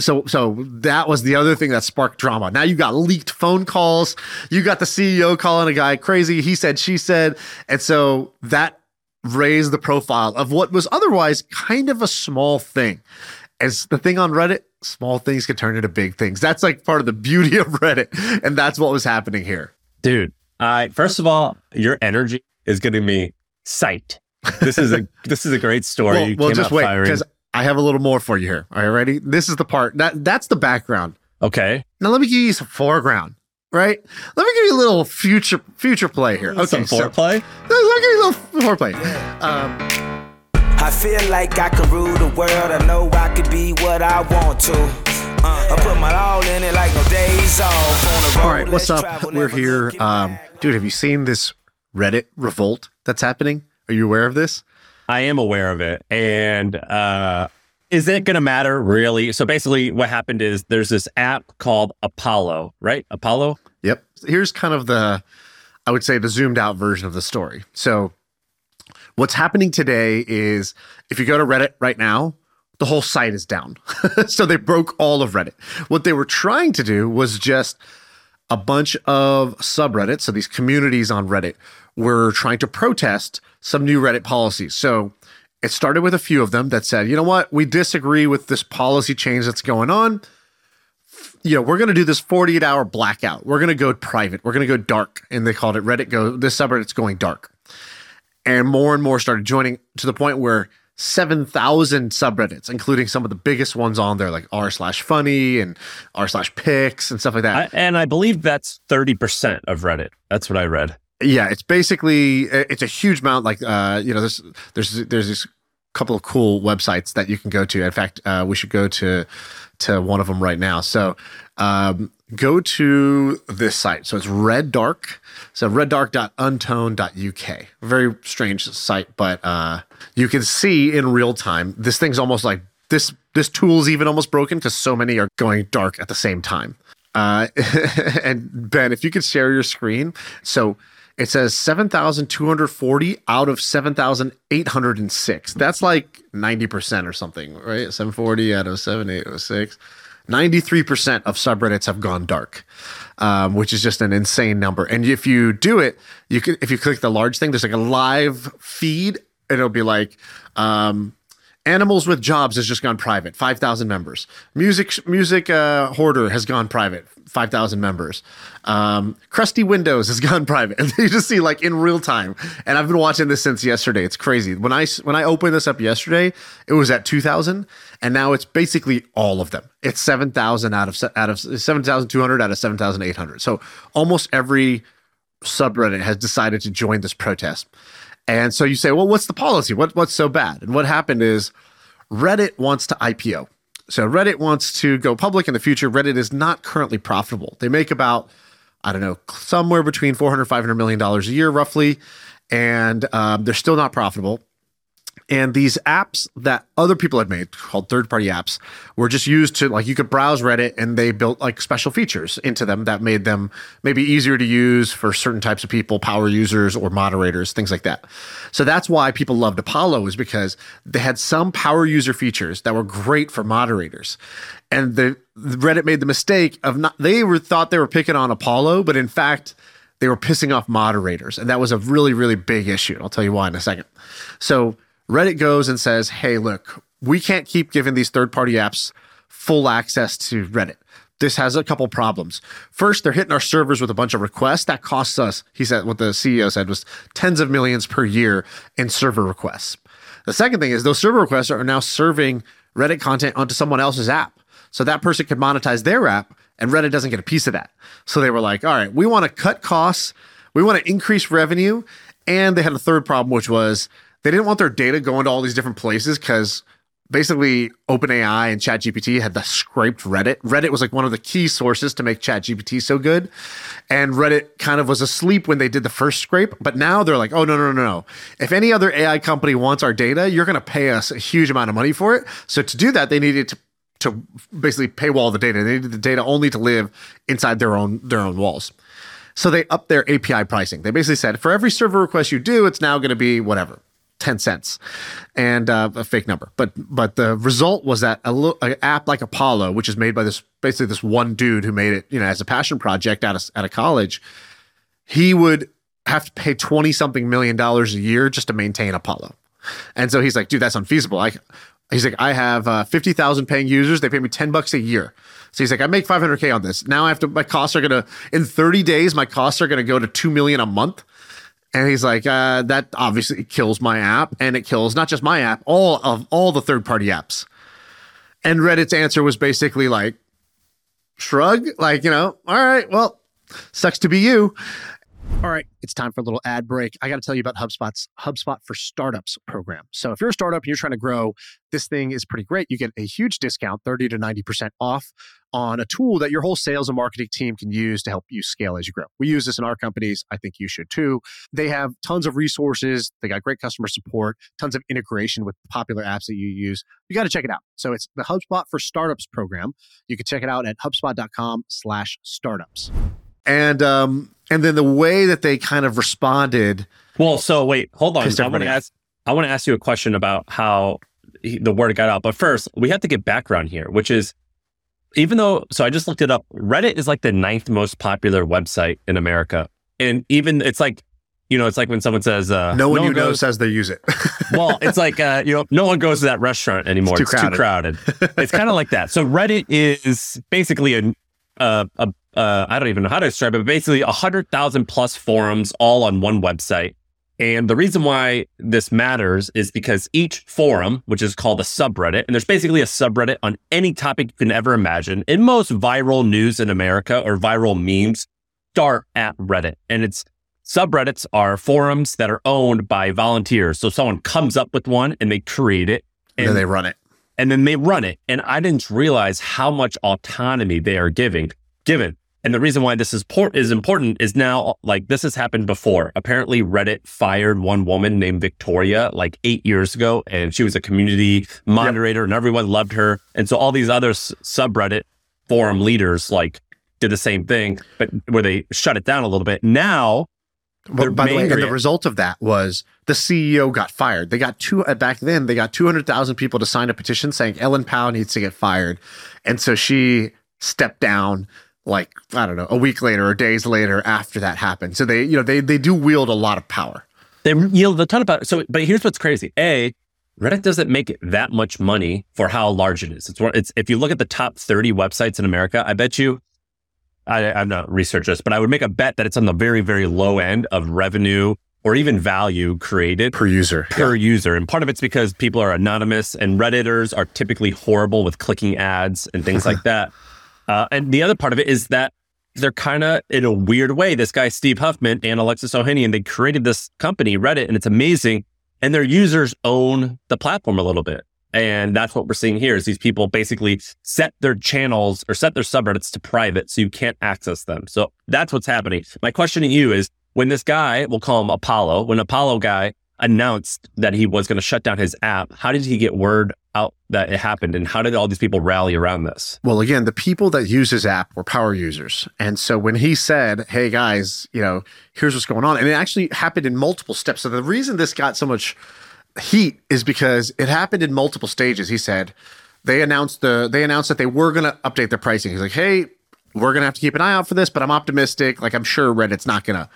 so so that was the other thing that sparked drama. Now you got leaked phone calls. You got the CEO calling a guy crazy. He said, she said, and so that raised the profile of what was otherwise kind of a small thing. As the thing on Reddit, small things can turn into big things. That's like part of the beauty of Reddit, and that's what was happening here, dude. I first of all, your energy is getting me psyched. This is a this is a great story. well, well just wait because I have a little more for you here. Are you ready? This is the part that that's the background. Okay. Now let me give you some foreground. Right. Let me give you a little future future play here. Okay. Some foreplay. So, let me give you a little foreplay. Um, I feel like I can rule the world. I know I could be what I want to. Uh, I put my all in it like no days off. all right, what's up? We're here. Um, dude, have you seen this Reddit revolt that's happening? Are you aware of this? I am aware of it. And uh, is it going to matter really? So basically, what happened is there's this app called Apollo, right? Apollo? Yep. Here's kind of the, I would say, the zoomed out version of the story. So, what's happening today is if you go to Reddit right now, the whole site is down. so, they broke all of Reddit. What they were trying to do was just a bunch of subreddits, so these communities on Reddit, were trying to protest some new Reddit policies. So it started with a few of them that said, you know what, we disagree with this policy change that's going on. You know, we're going to do this 48 hour blackout. We're going to go private. We're going to go dark. And they called it Reddit go, this subreddit's going dark. And more and more started joining to the point where 7,000 subreddits, including some of the biggest ones on there, like r slash funny and r slash pics and stuff like that. I, and I believe that's 30% of Reddit. That's what I read yeah, it's basically it's a huge amount. Like uh, you know, there's there's there's this couple of cool websites that you can go to. In fact, uh, we should go to to one of them right now. So um, go to this site. So it's Reddark. So reddark.untone.uk. Very strange site, but uh, you can see in real time. This thing's almost like this. This tool's even almost broken because so many are going dark at the same time. Uh, and Ben, if you could share your screen, so it says 7,240 out of 7,806. That's like 90% or something, right? 740 out of 7,806. 93% of subreddits have gone dark, um, which is just an insane number. And if you do it, you can, if you click the large thing, there's like a live feed, it'll be like, um, Animals with Jobs has just gone private, 5,000 members. Music Music uh, Hoarder has gone private, 5,000 members. Um, Crusty Windows has gone private. You just see like in real time. And I've been watching this since yesterday. It's crazy. When I when I opened this up yesterday, it was at 2,000 and now it's basically all of them. It's 7,000 out of out of 7,200 out of 7,800. So almost every subreddit has decided to join this protest. And so you say, well, what's the policy? What, what's so bad? And what happened is Reddit wants to IPO. So Reddit wants to go public in the future. Reddit is not currently profitable. They make about, I don't know, somewhere between 400, 500 million dollars a year, roughly. And um, they're still not profitable. And these apps that other people had made, called third party apps, were just used to like you could browse Reddit and they built like special features into them that made them maybe easier to use for certain types of people, power users or moderators, things like that. So that's why people loved Apollo, is because they had some power user features that were great for moderators. And the, Reddit made the mistake of not, they were thought they were picking on Apollo, but in fact, they were pissing off moderators. And that was a really, really big issue. I'll tell you why in a second. So, Reddit goes and says, hey, look, we can't keep giving these third party apps full access to Reddit. This has a couple problems. First, they're hitting our servers with a bunch of requests. That costs us, he said, what the CEO said was tens of millions per year in server requests. The second thing is those server requests are now serving Reddit content onto someone else's app. So that person could monetize their app and Reddit doesn't get a piece of that. So they were like, all right, we want to cut costs, we want to increase revenue. And they had a third problem, which was they didn't want their data going to all these different places because basically OpenAI and ChatGPT had the scraped Reddit. Reddit was like one of the key sources to make ChatGPT so good. And Reddit kind of was asleep when they did the first scrape. But now they're like, oh, no, no, no, no. If any other AI company wants our data, you're going to pay us a huge amount of money for it. So to do that, they needed to to basically paywall the data. They needed the data only to live inside their own their own walls. So they upped their API pricing. They basically said for every server request you do, it's now going to be whatever 10 cents and uh, a fake number. But but the result was that a little an app like Apollo, which is made by this basically this one dude who made it, you know, as a passion project out of out of college, he would have to pay 20 something million dollars a year just to maintain Apollo. And so he's like, dude, that's unfeasible. I he's like, I have uh, 50,000 paying users. They pay me 10 bucks a year. So he's like, I make 500K on this. Now I have to, my costs are to, in 30 days, my costs are to go to 2 million a month. And he's like, uh, that obviously kills my app and it kills not just my app, all of all the third party apps. And Reddit's answer was basically like, shrug, like, you know, all right, well, sucks to be you. All right, it's time for a little ad break. I got to tell you about HubSpot's HubSpot for Startups program. So, if you're a startup and you're trying to grow, this thing is pretty great. You get a huge discount, 30 to 90% off on a tool that your whole sales and marketing team can use to help you scale as you grow. We use this in our companies. I think you should too. They have tons of resources, they got great customer support, tons of integration with popular apps that you use. You got to check it out. So, it's the HubSpot for Startups program. You can check it out at hubspot.com/startups. And um, and then the way that they kind of responded. Well, so wait, hold on. I want to ask. I want to ask you a question about how he, the word got out. But first, we have to get background here, which is even though. So I just looked it up. Reddit is like the ninth most popular website in America, and even it's like. You know, it's like when someone says, uh, "No one no you know says they use it." well, it's like uh, you know, no one goes to that restaurant anymore. It's too it's crowded. Too crowded. it's kind of like that. So Reddit is basically a, a uh, I don't even know how to describe it, but basically 100,000 plus forums all on one website. And the reason why this matters is because each forum, which is called a subreddit, and there's basically a subreddit on any topic you can ever imagine. In most viral news in America or viral memes start at Reddit. And it's subreddits are forums that are owned by volunteers. So someone comes up with one and they create it. And, and then they run it. And then they run it. And I didn't realize how much autonomy they are giving, given. And the reason why this is, por- is important is now, like, this has happened before. Apparently, Reddit fired one woman named Victoria like eight years ago, and she was a community moderator, yep. and everyone loved her. And so all these other s- subreddit forum leaders like did the same thing, but where they shut it down a little bit. Now, well, by the way, and the result of that was the CEO got fired. They got two uh, back then. They got two hundred thousand people to sign a petition saying Ellen Pao needs to get fired, and so she stepped down like I don't know, a week later or days later after that happened. So they, you know, they they do wield a lot of power. They yield a ton of power. So, but here's what's crazy: a Reddit doesn't make that much money for how large it is. It's, it's if you look at the top 30 websites in America, I bet you, I, I'm not research this, but I would make a bet that it's on the very, very low end of revenue or even value created per user. Per yeah. user. And part of it's because people are anonymous and Redditors are typically horrible with clicking ads and things like that. Uh, and the other part of it is that they're kind of in a weird way. This guy, Steve Huffman and Alexis Ohanian, they created this company, Reddit, and it's amazing. And their users own the platform a little bit. And that's what we're seeing here is these people basically set their channels or set their subreddits to private so you can't access them. So that's what's happening. My question to you is when this guy, we'll call him Apollo, when Apollo guy announced that he was going to shut down his app, how did he get word out that it happened and how did all these people rally around this? Well, again, the people that use his app were power users. And so when he said, "Hey guys, you know, here's what's going on." And it actually happened in multiple steps. So the reason this got so much heat is because it happened in multiple stages. He said they announced the they announced that they were going to update their pricing. He's like, "Hey, we're going to have to keep an eye out for this, but I'm optimistic. Like I'm sure Reddit's not going to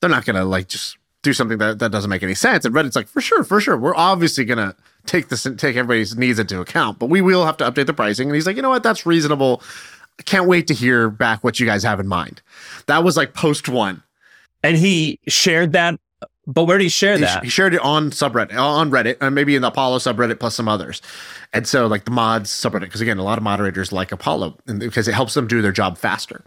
they're not going to like just do something that, that doesn't make any sense. And Reddit's like, for sure, for sure. We're obviously gonna take this and take everybody's needs into account, but we will have to update the pricing. And he's like, you know what, that's reasonable. I can't wait to hear back what you guys have in mind. That was like post one. And he shared that. But where did he share that? He, shared it on subreddit, on Reddit, and maybe in the Apollo subreddit plus some others. And so, like the mods subreddit, because again, a lot of moderators like Apollo because it helps them do their job faster.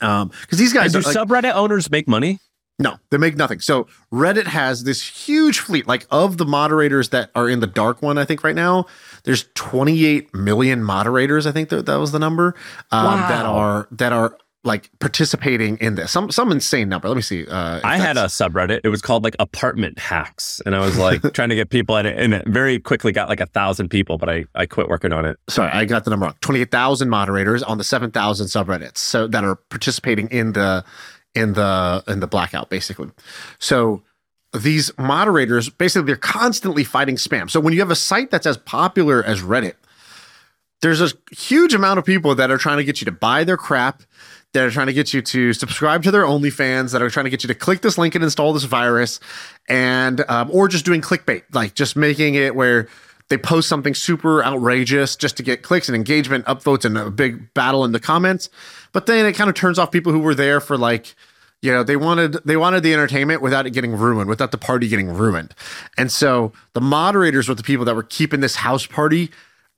Um, because these guys and do like, subreddit owners make money? No, they make nothing. So Reddit has this huge fleet. Like of the moderators that are in the dark one, I think right now there's 28 million moderators. I think that that was the number um, wow. that are that are like participating in this. Some some insane number. Let me see. Uh, I had a subreddit. It was called like apartment hacks, and I was like trying to get people at it, and it very quickly got like a thousand people. But I I quit working on it. Sorry, I got the number wrong. Twenty eight thousand moderators on the seven thousand subreddits. So that are participating in the in the in the blackout basically. So these moderators basically they're constantly fighting spam. So when you have a site that's as popular as Reddit, there's a huge amount of people that are trying to get you to buy their crap, that are trying to get you to subscribe to their OnlyFans, that are trying to get you to click this link and install this virus, and um, or just doing clickbait, like just making it where they post something super outrageous just to get clicks and engagement, upvotes, and a big battle in the comments. But then it kind of turns off people who were there for like you know they wanted they wanted the entertainment without it getting ruined without the party getting ruined and so the moderators were the people that were keeping this house party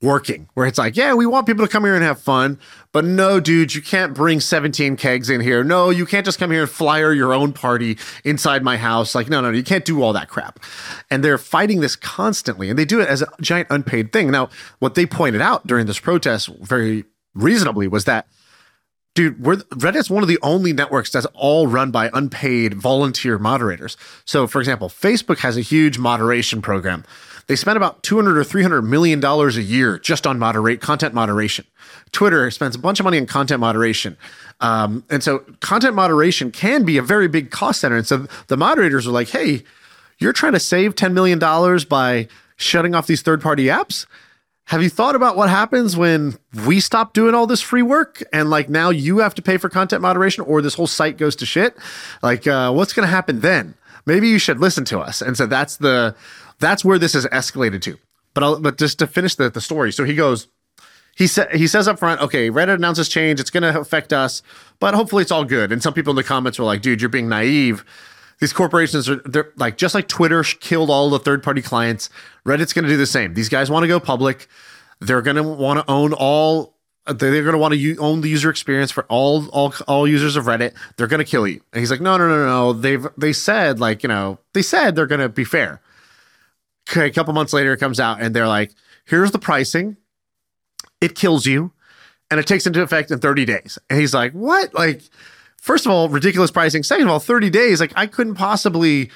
working where it's like yeah we want people to come here and have fun but no dude you can't bring 17 kegs in here no you can't just come here and flyer your own party inside my house like no no you can't do all that crap and they're fighting this constantly and they do it as a giant unpaid thing now what they pointed out during this protest very reasonably was that dude, we're Reddit's one of the only networks that's all run by unpaid volunteer moderators. So, for example, Facebook has a huge moderation program. They spend about 200 or 300 million dollars a year just on moderate content moderation. Twitter spends a bunch of money on content moderation. Um, and so content moderation can be a very big cost center. And so the moderators are like, hey, you're trying to save $10 million by shutting off these third party apps have you thought about what happens when we stop doing all this free work and like now you have to pay for content moderation or this whole site goes to shit? Like, uh, what's going to happen then? Maybe you should listen to us. And so that's the that's where this has escalated to. But I'll, but just to finish the, the story, so he goes, he said he says up front, okay, Reddit announces change, it's going to affect us, but hopefully it's all good. And some people in the comments were like, dude, you're being naive these corporations are they're like just like Twitter killed all the third party clients. Reddit's going to do the same. These guys want to go public. They're going to want to own all. They're going to want to own the user experience for all all all users of Reddit. They're going to kill you. And he's like, no, no, no, no. They've they said like you know they said they're going to be fair. A couple months later, it comes out and they're like, here's the pricing. It kills you, and it takes into effect in 30 days. And he's like, what? Like first of all, ridiculous pricing. Second of all, 30 days. Like I couldn't possibly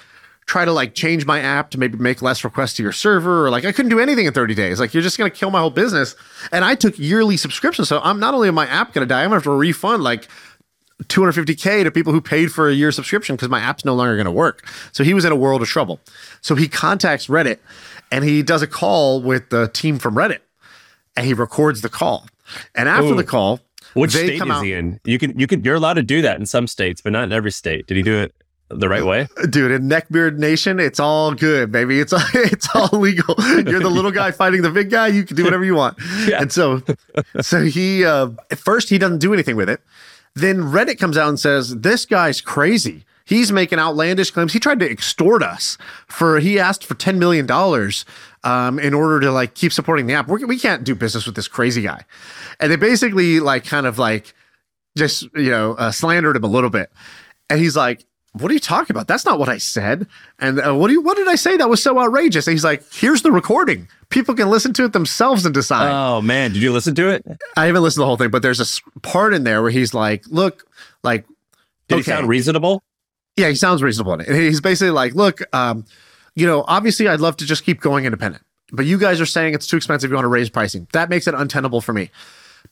try to like change my app to maybe make less requests to your server or like I couldn't do anything in 30 days. Like you're just going to kill my whole business. And I took yearly subscriptions. So I'm not only am my app going to die, I'm going to have to refund like 250k to people who paid for a year subscription because my app's no longer going to work. So he was in a world of trouble. So he contacts Reddit and he does a call with the team from Reddit and he records the call. And after Ooh. the call, which state is out, he in? You can you can you're allowed to do that in some states, but not in every state. Did he do it the right way? Dude, in Neckbeard Nation, it's all good, baby. It's all, it's all legal. You're the little guy fighting the big guy. You can do whatever you want. Yeah. And so, so he uh, at first he doesn't do anything with it. Then Reddit comes out and says this guy's crazy. He's making outlandish claims. He tried to extort us for. He asked for ten million dollars um, in order to like keep supporting the app. We're, we can not do business with this crazy guy. And they basically like kind of like just, you know, uh, slandered him a little bit. And he's like, what are you talking about? That's not what I said. And uh, what do you, what did I say that was so outrageous? And he's like, here's the recording. People can listen to it themselves and decide. Oh man, did you listen to it? I haven't listened to the whole thing, but there's a part in there where he's like, look, like, did okay. he sound reasonable? Yeah, he sounds reasonable. And he's basically like, look, um, you know, obviously I'd love to just keep going independent, but you guys are saying it's too expensive. You want to raise pricing. That makes it untenable for me.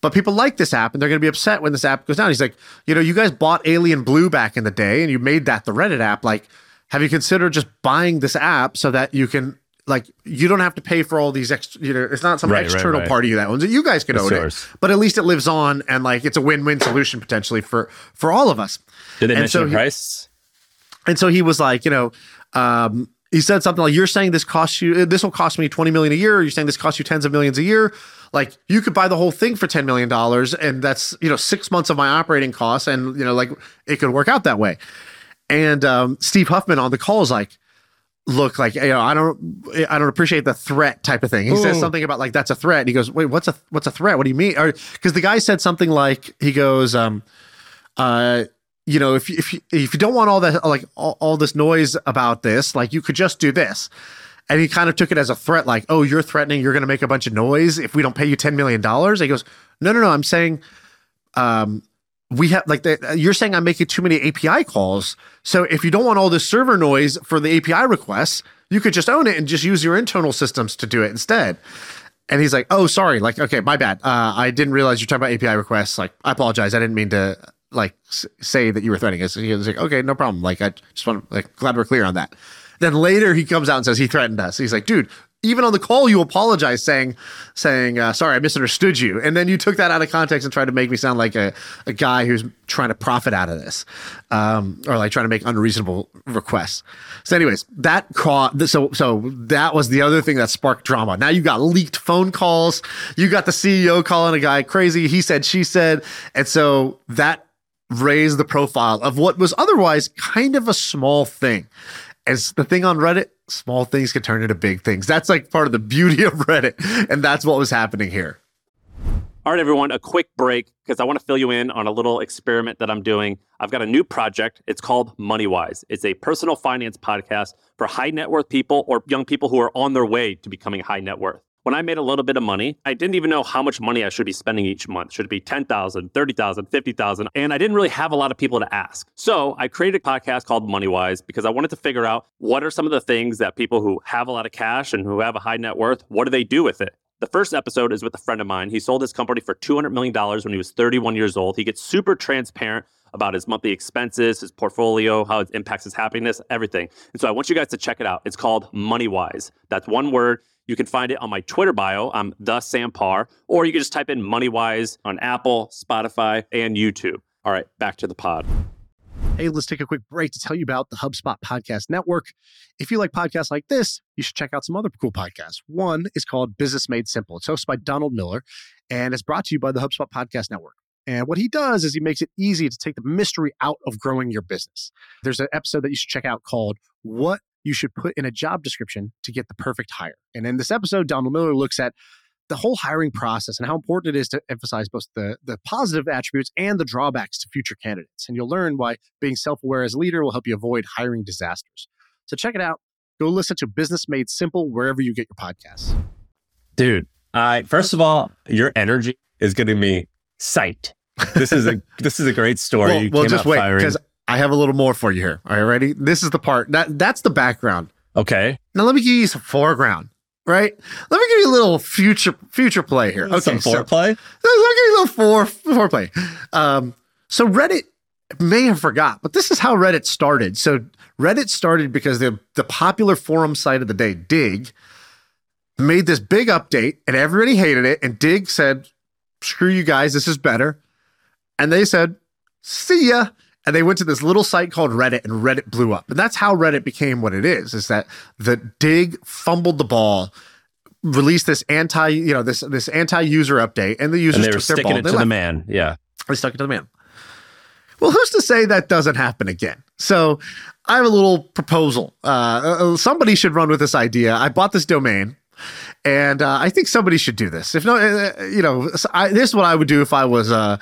But people like this app and they're going to be upset when this app goes down. He's like, you know, you guys bought Alien Blue back in the day and you made that the Reddit app. Like, have you considered just buying this app so that you can like you don't have to pay for all these extra you know it's not some right, external right, right. party that owns it you guys can own it but at least it lives on and like it's a win-win solution potentially for for all of us did they and mention so the price and so he was like you know um he said something like you're saying this costs you this will cost me 20 million a year. You're saying this costs you tens of millions a year. Like you could buy the whole thing for 10 million dollars and that's you know six months of my operating costs and you know like it could work out that way. And um, steve huffman on the call is like look like you know i don't i don't appreciate the threat type of thing. He Ooh. says something about like that's a threat. And he goes wait what's a what's a threat? What do you mean? Because the guy said something like he goes um uh you know, if you, if you, if you don't want all that like all, all this noise about this, like you could just do this. And he kind of took it as a threat, like, "Oh, you're threatening you're going to make a bunch of noise if we don't pay you ten million dollars." He goes, "No, no, no. I'm saying, um, we have like the, you're saying I'm making too many API calls. So if you don't want all this server noise for the API requests, you could just own it and just use your internal systems to do it instead." And he's like, "Oh, sorry. Like, okay, my bad. Uh, I didn't realize you're talking about API requests. Like, I apologize. I didn't mean to like say that you were threatening us. He was like, okay, no problem. Like I just want like glad we're clear on that. Then later he comes out and says he threatened us. He's like, dude, even on the call you apologize saying saying uh, sorry i misunderstood you and then you took that out of context and tried to make me sound like a, a guy who's trying to profit out of this um, or like trying to make unreasonable requests so anyways that caught so so that was the other thing that sparked drama now you got leaked phone calls you got the ceo calling a guy crazy he said she said and so that raised the profile of what was otherwise kind of a small thing as the thing on Reddit, small things can turn into big things. That's like part of the beauty of Reddit. And that's what was happening here. All right, everyone, a quick break because I want to fill you in on a little experiment that I'm doing. I've got a new project. It's called MoneyWise. It's a personal finance podcast for high net worth people or young people who are on their way to becoming high net worth when I made a little bit of money, I didn't even know how much money I should be spending each month. Should it be 10,000, 30,000, 50,000? And I didn't really have a lot of people to ask. So I created a podcast called MoneyWise because I wanted to figure out what are some of the things that people who have a lot of cash and who have a high net worth, what do they do with it? The first episode is with a friend of mine. He sold his company for $200 million when he was 31 years old. He gets super transparent about his monthly expenses, his portfolio, how it impacts his happiness, everything. And so I want you guys to check it out. It's called MoneyWise. That's one word. You can find it on my Twitter bio. I'm the Sam Parr, or you can just type in MoneyWise on Apple, Spotify, and YouTube. All right, back to the pod. Hey, let's take a quick break to tell you about the HubSpot Podcast Network. If you like podcasts like this, you should check out some other cool podcasts. One is called Business Made Simple. It's hosted by Donald Miller and it's brought to you by the HubSpot Podcast Network. And what he does is he makes it easy to take the mystery out of growing your business. There's an episode that you should check out called What you should put in a job description to get the perfect hire. And in this episode, Donald Miller looks at the whole hiring process and how important it is to emphasize both the, the positive attributes and the drawbacks to future candidates. And you'll learn why being self aware as a leader will help you avoid hiring disasters. So check it out. Go listen to Business Made Simple wherever you get your podcasts. Dude, I first of all, your energy is getting me psyched. This is a this is a great story. Well, well just wait because I have a little more for you here. Are you ready? This is the part that that's the background. Okay. Now let me give you some foreground. Right. Let me give you a little future future play here. Okay. Some foreplay. So, let me give you a little fore foreplay. Um, so Reddit may have forgot, but this is how Reddit started. So Reddit started because the the popular forum site of the day, Digg, made this big update, and everybody hated it. And Digg said, "Screw you guys, this is better." And they said, "See ya." And they went to this little site called Reddit and Reddit blew up. And that's how Reddit became what it is, is that the Digg fumbled the ball, released this anti, you know, this this anti-user update, and the users and they were sticking ball, it to left. the man. Yeah. They stuck it to the man. Well, who's to say that doesn't happen again? So I have a little proposal. Uh, uh somebody should run with this idea. I bought this domain. And uh, I think somebody should do this. If no, uh, uh you know, I, this is what I would do if I was uh,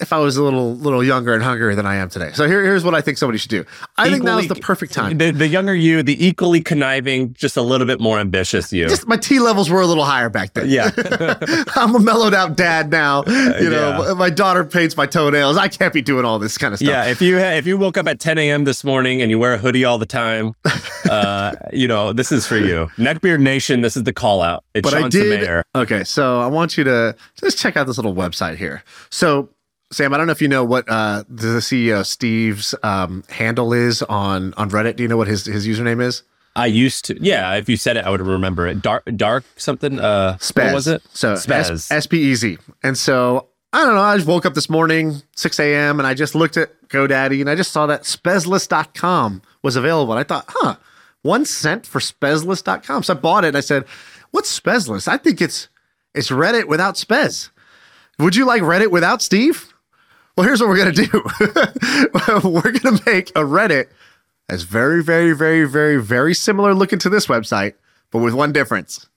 if I was a little little younger and hungrier than I am today. So here, here's what I think somebody should do. I equally, think now's the perfect time. The, the, younger you, the equally conniving, just a little bit more ambitious you. Just my T levels were a little higher back then. Yeah, I'm a mellowed out dad now. You know, yeah. my daughter paints my toenails. I can't be doing all this kind of stuff. Yeah, if you if you woke up at 10 a.m. this morning and you wear a hoodie all the time, uh, you know this is for you. Neckbeard Nation, this is the call out. It's but Shaan I did. Okay, so I want you to just check out this little website here. So Sam, I don't know if you know what uh, the CEO Steve's um, handle is on on Reddit. Do you know what his his username is? I used to. Yeah, if you said it, I would remember it. Dark, dark something. Uh, Spez. What was it? So Spez. S P E Z. And so I don't know. I just woke up this morning, 6 a.m., and I just looked at GoDaddy and I just saw that Spezless.com was available. And I thought, huh, one cent for Spezless.com. So I bought it and I said, what's Spezless? I think it's it's Reddit without Spez. Would you like Reddit without Steve? Well, here's what we're going to do we're going to make a Reddit that's very, very, very, very, very similar looking to this website, but with one difference.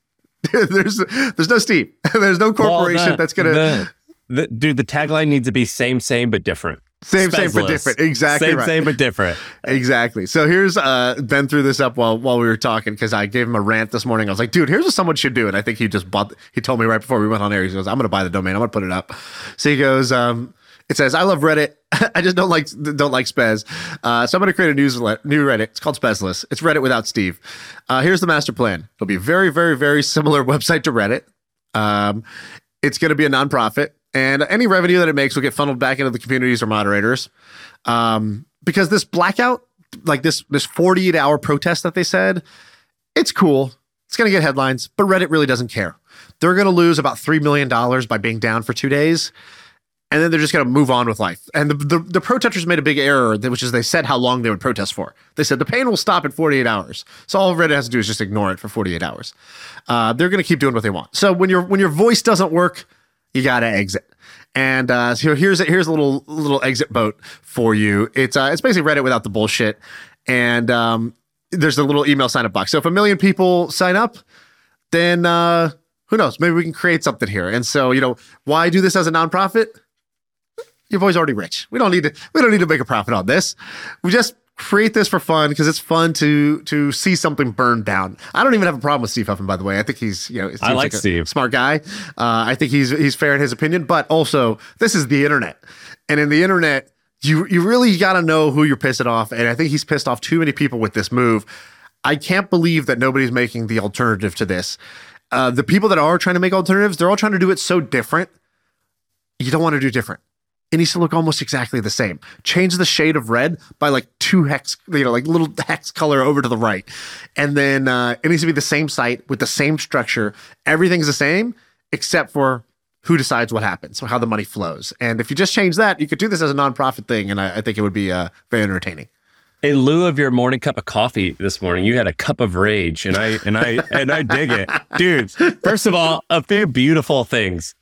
there's there's no Steve. there's no corporation well, that's going to. Dude, the tagline needs to be same, same, but different. Same, same, but different. Exactly same, right. Same, but different. exactly. So here's uh Ben threw this up while while we were talking because I gave him a rant this morning. I was like, dude, here's what someone should do. And I think he just bought. He told me right before we went on air. He goes, I'm going to buy the domain. I'm going to put it up. So he goes, um, it says, "I love Reddit. I just don't like don't like Spez. Uh, so I'm going to create a new Reddit. It's called Spezless. It's Reddit without Steve. Uh, here's the master plan. It'll be a very, very, very similar website to Reddit. Um, it's going to be a nonprofit, and any revenue that it makes will get funneled back into the communities or moderators. Um, because this blackout like this this 48 hour protest that they said, it's cool. It's going to get headlines, but Reddit really doesn't care. They're going to lose about $3 million by being down for two days. And then they're just going to move on with life. And the, the, the protesters made a big error, which is they said how long they would protest for. They said the pain will stop at 48 hours. So all Reddit has to do is just ignore it for 48 hours. Uh, they're going to keep doing what they want. So when your when your voice doesn't work, you got to exit. And uh, so here's a, here's a little little exit boat for you. It's uh, it's basically Reddit without the bullshit. And um, there's a little email sign up box. So if a million people sign up, then uh, who knows? Maybe we can create something here. And so you know, why do this as a nonprofit? Your boy's already rich. We don't need to. We don't need to make a profit on this. We just create this for fun because it's fun to to see something burn down. I don't even have a problem with Steve Huffman, by the way. I think he's you know I like a Steve. smart guy. Uh, I think he's he's fair in his opinion, but also this is the internet, and in the internet, you you really got to know who you're pissing off, and I think he's pissed off too many people with this move. I can't believe that nobody's making the alternative to this. Uh, the people that are trying to make alternatives, they're all trying to do it so different. You don't want to do different. It needs to look almost exactly the same. Change the shade of red by like two hex, you know, like little hex color over to the right. And then uh, it needs to be the same site with the same structure. Everything's the same except for who decides what happens, so how the money flows. And if you just change that, you could do this as a nonprofit thing. And I, I think it would be uh, very entertaining. In lieu of your morning cup of coffee this morning, you had a cup of rage, and I and I and I dig it, dude. First of all, a few beautiful things.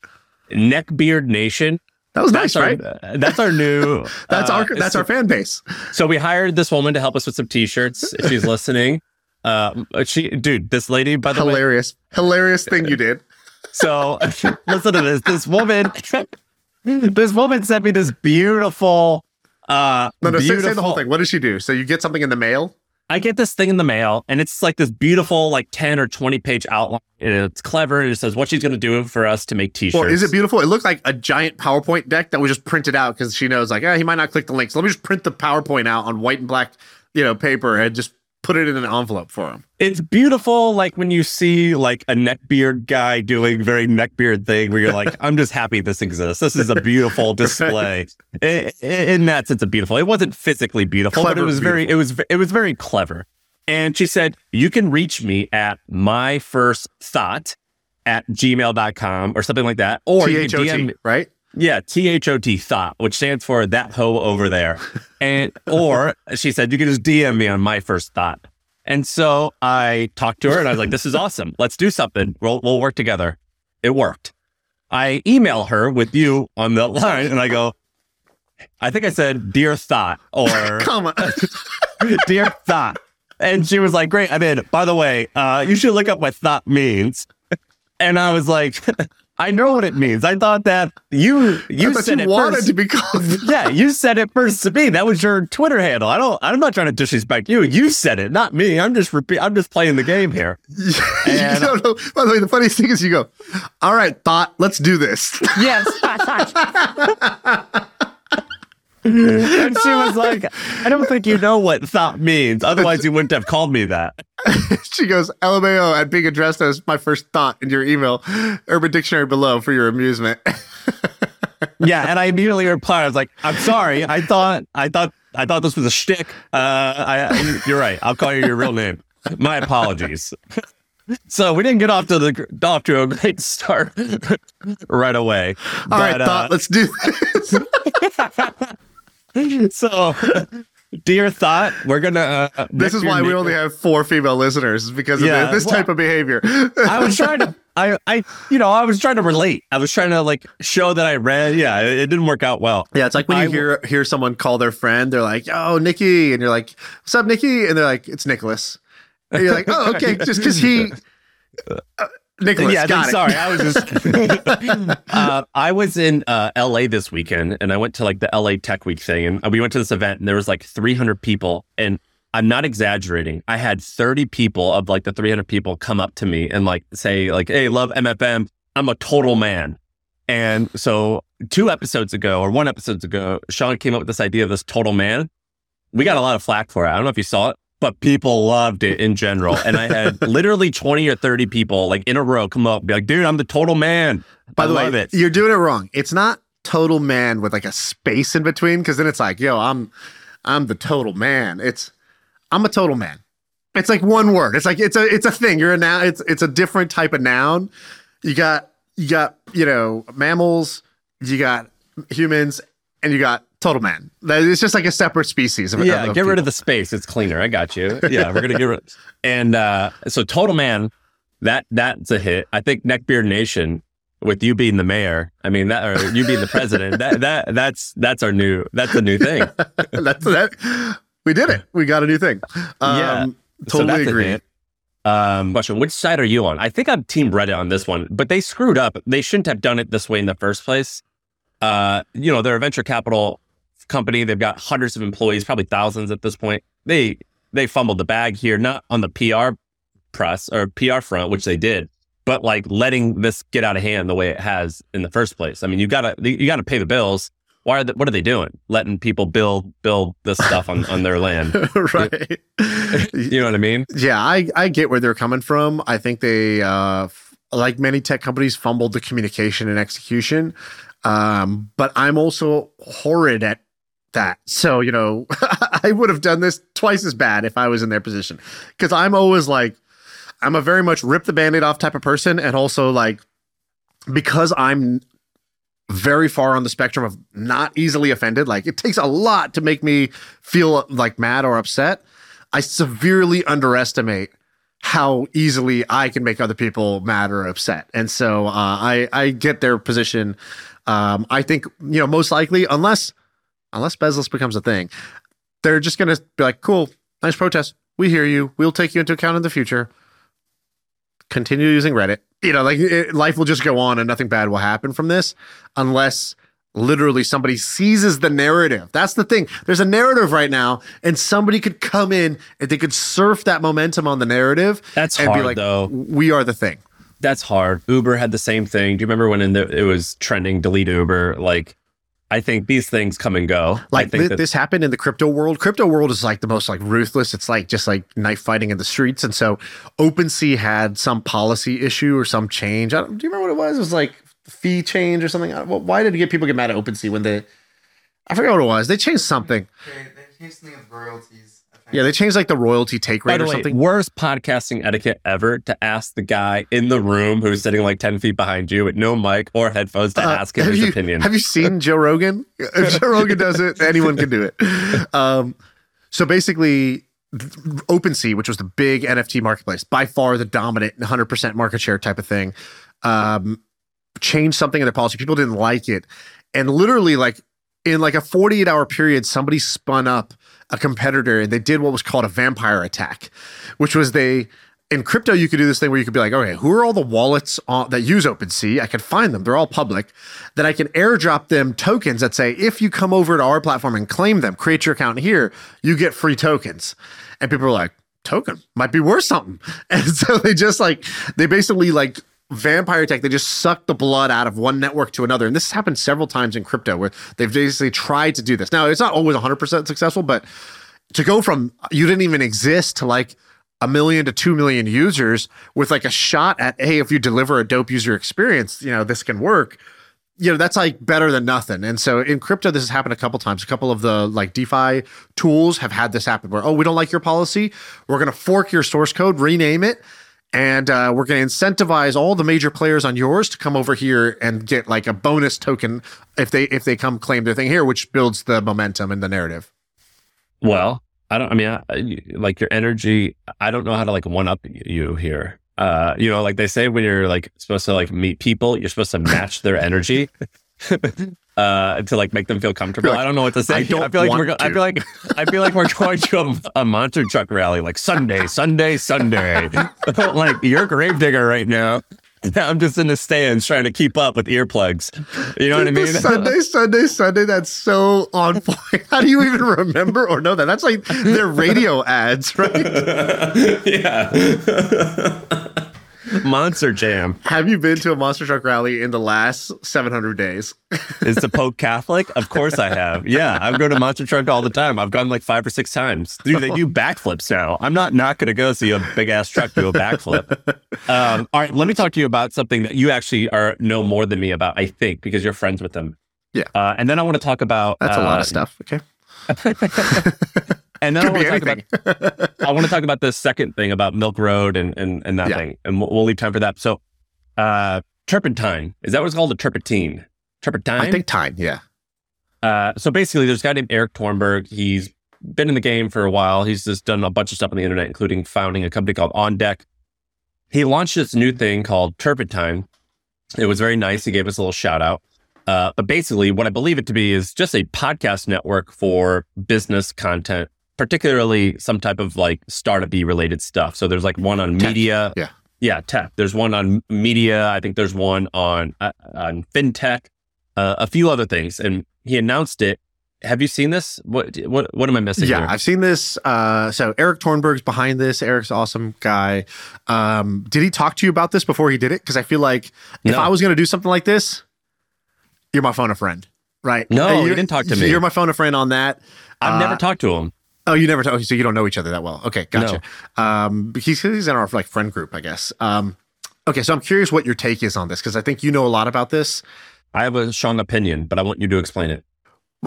Neckbeard Nation. That was nice, That's our, right? That's our new. That's uh, our that's our fan base. So we hired this woman to help us with some t-shirts. If she's listening, uh, she, dude, this lady, by the way. Hilarious, hilarious thing you did. So listen to this. This woman, this woman sent me this beautiful. Uh, No, no, say, say the whole thing. What does she do? So you get something in the mail. I get this thing in the mail, and it's like this beautiful, like ten or twenty page outline. And it's clever, and it says what she's going to do for us to make t-shirts. Well, is it beautiful? It looked like a giant PowerPoint deck that was just printed out because she knows, like, eh, he might not click the link. So let me just print the PowerPoint out on white and black, you know, paper and just put it in an envelope for him. It's beautiful, like when you see like a neckbeard guy doing very neckbeard thing, where you're like, I'm just happy this exists. This is a beautiful display. I- in that sense, it's beautiful. It wasn't physically beautiful, but it was very, it was, it was very clever. And she said, you can reach me at my first thought at gmail.com or something like that. Or T you can DM T, right? Yeah, T H O T thought, which stands for that hoe over there. And or she said you can just DM me on my first thought. And so I talked to her and I was like, this is awesome. Let's do something. We'll we'll work together. It worked. I email her with you on the line and I go, I think I said dear thought or Come on. dear thought. And she was like, great, I'm in. By the way, uh, you should look up what thought means. And I was like, I know what it means. I thought that you you I thought said you it wanted first. to be called. yeah, you said it first to me. That was your Twitter handle. I don't. I'm not trying to disrespect you. You said it, not me. I'm just repeat. I'm just playing the game here. you And- don't know. By the way, the funniest thing is you go, all right, thought, let's do this. Yes. and she was like, "I don't think you know what thought means. Otherwise, you wouldn't have called me that." she goes, LMAO at being addressed as my first thought in your email. Urban Dictionary below for your amusement. Yeah, and I immediately replied. I was like, "I'm sorry. I thought. I thought. I thought this was a shtick. Uh, I, you're right. I'll call you your real name. My apologies." So we didn't get off to the off to a great start right away. All right, But, uh, thought, let's do this. so, dear thought, we're gonna. Uh, This is why we only have four female listeners because of Yeah, this, this well- type of behavior. I was trying to. I, I, you know, I was trying to relate. I was trying to like show that I read. Yeah, it, it didn't work out well. Yeah, it's like when you hear hear someone call their friend, they're like, "Oh, Nikki," and you're like, "What's up, Nikki?" And they're like, "It's Nicholas." And you're like, "Oh, okay," just because he, uh, Nicholas, yeah, got then, it. sorry. I was just. uh, I was in uh, LA this weekend, and I went to like the LA Tech Week thing, and we went to this event, and there was like 300 people, and I'm not exaggerating. I had 30 people of like the 300 people come up to me and like say like, "Hey, love MFM. I'm a total man." And so two episodes ago or one episodes ago, Shaan came up with this idea of this total man. We got a lot of flack for it. I don't know if you saw it, but people loved it in general. And I had literally 20 or 30 people like in a row come up and be like, dude, I'm the total man. By I the love way, it. you're doing it wrong. It's not total man with like a space in between, because then it's like, yo, I'm, I'm the total man. It's I'm a total man. It's like one word. It's like it's a it's a thing. You're a noun. It's it's a different type of noun. You got you got you know mammals. You got humans, and you got total man. It's just like a separate species. Of, yeah, of get rid of the space. It's cleaner. I got you. Yeah, we're gonna get rid. Of And uh, so, Total Man, that that's a hit. I think Neckbeard Nation, with you being the mayor. I mean that, or you being the president. that that that's that's our new. That's a new thing. That's that. We did it. We got a new thing. Um, Yeah. totally that's agree. Um, question: Which side are you on? I think I'm Team Reddit on this one, but they screwed up. They shouldn't have done it this way in the first place. Uh, you know, they're a venture capital company. They've got hundreds of employees, probably thousands at this point. They they fumbled the bag here, not on the PR press or PR front, which they did, but like letting this get out of hand the way it has in the first place. I mean, you gotta you gotta pay the bills. Why are they, what are they doing? Letting people build build this stuff on, on their land. right. You know what I mean? yeah, I, I get where they're coming from. I think they, uh, like many tech companies, fumbled the communication and execution. Um, but I'm also horrid at that. So, you know, I would have done this twice as bad if I was in their position. Because I'm always like, I'm a very much rip the band aid off type of person. And also, like, because I'm very far on the spectrum of not easily offended, like, it takes a lot to make me feel like mad or upset. I severely underestimate how easily I can make other people mad or upset. And so uh, I I get their position. Um, I think you know most likely unless unless Spezless becomes a thing, they're just gonna be like, cool, nice protest. We hear you. We'll take you into account in the future. Continue using Reddit. You know, like it, life will just go on and nothing bad will happen from this unless literally somebody seizes the narrative. That's the thing. There's a narrative right now, and somebody could come in and they could surf that momentum on the narrative. That's and be hard, like, though. We are the thing. That's hard. Uber had the same thing. Do you remember when in the, it was trending delete Uber? Like, I think these things come and go. I Like think thi- that- this happened in the crypto world. Crypto world is like the most like ruthless. It's like just like knife fighting in the streets. And so OpenSea had some policy issue or some change. I don't, do you remember what it was? It was like fee change or something. Why did it get people get mad at OpenSea when they? I forgot what it was. They changed something. They, they changed something with royalties. Yeah, they changed like the royalty take rate or way, something. worst podcasting etiquette ever to ask the guy in the room who's sitting like 10 feet behind you with no mic or headphones to Uh, ask him his you, opinion. Have you seen Joe Rogan? If Joe Rogan does it, anyone can do it. Um, so basically, OpenSea, which was the big NFT marketplace, by far the dominant 100% market share type of thing, um, changed something in their policy. People didn't like it. And literally, like in like a 48 hour period, somebody spun up a competitor and they did what was called a vampire attack, which was they in crypto, you could do this thing where you could be like, okay, who are all the wallets on, that use OpenSea? I can find them. They're all public. Then I can airdrop them tokens that say, if you come over to our platform and claim them, create your account here, you get free tokens. And people are like, token might be worth something. And so they just like, they basically like vampire attack, they just suck the blood out of one network to another. And this has happened several times in crypto where they've basically tried to do this. Now, it's not always 100% successful, but to go from you didn't even exist to like a million to two million users with like a shot at hey if you deliver a dope user experience you know this can work you know that's like better than nothing and so in crypto this has happened a couple times a couple of the like defi tools have had this happen where oh we don't like your policy we're going to fork your source code rename it and uh, we're going to incentivize all the major players on yours to come over here and get like a bonus token if they if they come claim their thing here which builds the momentum and the narrative well, I don't, I mean, I, like your energy, I don't know how to like one up you here. Uh, you know, like they say when you're like supposed to like meet people, you're supposed to match their energy. Uh, to like make them feel comfortable. Like, I don't know what to say. "I don't feel like we're. Go- I feel like I feel like we're going to a, a monster truck rally, like Sunday, Sunday, Sunday. like you're a gravedigger right now. I'm just in the stands trying to keep up with earplugs. You know what I mean? Sunday, Sunday, Sunday. That's so on point. How do you even remember or know that? That's like their radio ads, right? yeah. Monster Jam. Have you been to a monster truck rally in the last 700 days? Is the Pope Catholic? Of course I have. Yeah, I go to Monster Truck all the time. I've gone like five or six times. Dude, they do backflips now. I'm not not going to go see a big ass truck do a backflip. Um, all right, let me talk to you about something that you actually are know more than me about. I think because you're friends with them. Yeah. Uh, and then I want to talk about That's a lot uh, of stuff. Okay. And then I want, to talk about, I want to talk about the second thing about Milk Road and and, and that Yeah. thing, and we'll, we'll leave time for that. So, uh, turpentine is that what's called a turpentine? Turpentine. I think time. Yeah. Uh, so basically, there's a guy named Eric Tornberg. He's been in the game for a while. He's just done a bunch of stuff on the internet, including founding a company called On Deck. He launched this new thing called Turpentine. It was very nice. He gave us a little shout out. Uh, but basically, what I believe it to be is just a podcast network for business content, particularly some type of like startup related stuff. So there's like one on Tech. media. Yeah. Yeah, tech. There's one on media. I think there's one on uh, on fintech, uh, a few other things. And he announced it. Have you seen this? What what what am I missing? Yeah, here? I've seen this. Uh, so Erik Torenberg's behind this. Erik's awesome guy. Um, did he talk to you about this before he did it? Because I feel like if No. I was going to do something like this, you're my phone a friend, right? No, Uh, you're- didn't talk to me. You're my phone a friend on that. I've Uh, never talked to him. Oh, you never talk. So you don't know each other that well. Okay, gotcha. Um, he's, he's in our like friend group, I guess. Um, okay, so I'm curious what your take is on this because I think you know a lot about this. I have a strong opinion, but I want you to explain it.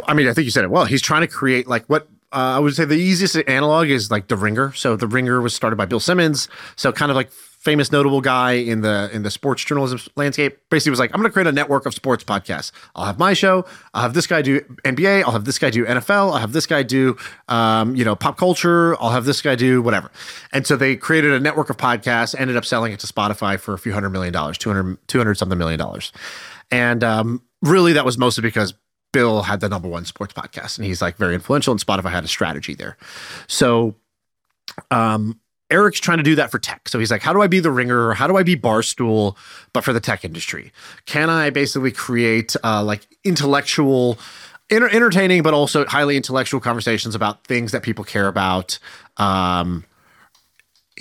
I mean, I think you said it well. He's trying to create like what uh, I would say the easiest analog is like The Ringer. So The Ringer was started by Bill Simmons. So kind of like famous notable guy in the in the sports journalism landscape. Basically was like, I'm going to create a network of sports podcasts. I'll have my show. I'll have this guy do NBA. I'll have this guy do NFL. I'll have this guy do um, you know pop culture. I'll have this guy do whatever. And so they created a network of podcasts. Ended up selling it to Spotify for a few hundred million dollars, 200, 200 something million dollars. And um, really, that was mostly because Bill had the number one sports podcast, and he's like very influential, and Spotify had a strategy there. So, um, Erik's trying to do that for tech. So he's like, how do I be the ringer? How do I be Barstool, but for the tech industry? Can I basically create uh, like intellectual, enter- entertaining, but also highly intellectual conversations about things that people care about? Um,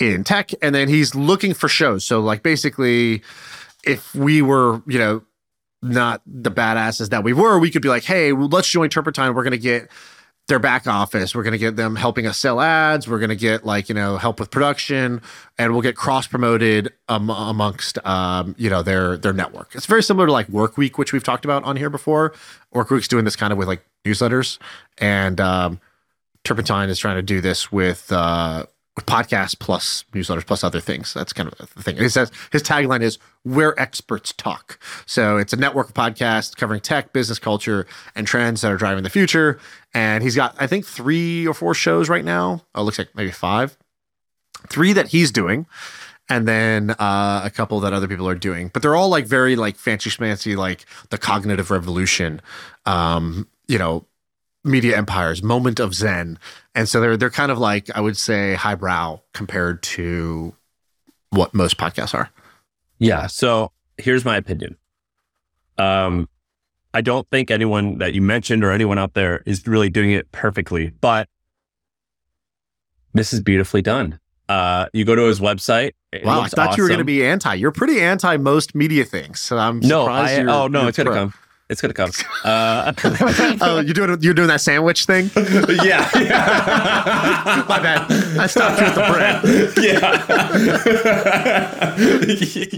in tech and then he's looking for shows so like basically if we were you know not the badasses that we were we could be like hey let's join turpentine we're going to get their back office. We're going to get them helping us sell ads. We're going to get like you know help with production and we'll get cross promoted um, amongst um, you know their their network. It's very similar to like work week which we've talked about on here before. Work week's doing this kind of with like newsletters and um, turpentine is trying to do this with uh, podcasts plus newsletters plus other things. That's kind of the thing. He says his tagline is "Where experts talk." So it's a network of podcasts covering tech, business, culture, and trends that are driving the future. And he's got, I think, three or four shows right now. Oh, it looks like maybe five. Three that he's doing, and then uh, a couple that other people are doing. But they're all like very like fancy schmancy, like the cognitive revolution. Um, you know, media empires, moment of zen. And so they're they're kind of like I would say highbrow compared to what most podcasts are. Yeah. So here's my opinion. Um, I don't think anyone that you mentioned or anyone out there is really doing it perfectly, but this is beautifully done. Uh, you go to his website. Wow, I thought you were going to be anti. You're pretty anti most media things. So I'm No, surprised I, oh no, it's gonna pro. come. It's gonna come. Uh, oh, you're doing you're doing that sandwich thing. yeah, My bad. I stopped you at the bread.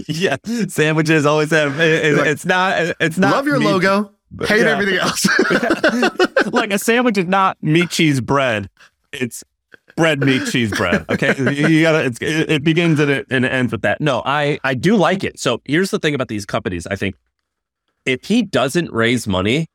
yeah, yeah. Sandwiches always have. it- it- Like, it's not. It's not. Love your meat- logo. Hate Yeah. everything else. like a sandwich is not meat cheese bread. It's bread meat cheese bread. Okay, you you gotta. It's, it, it begins and it, and it ends with that. No, I I do like it. So here's the thing about these companies. I think if he doesn't raise money,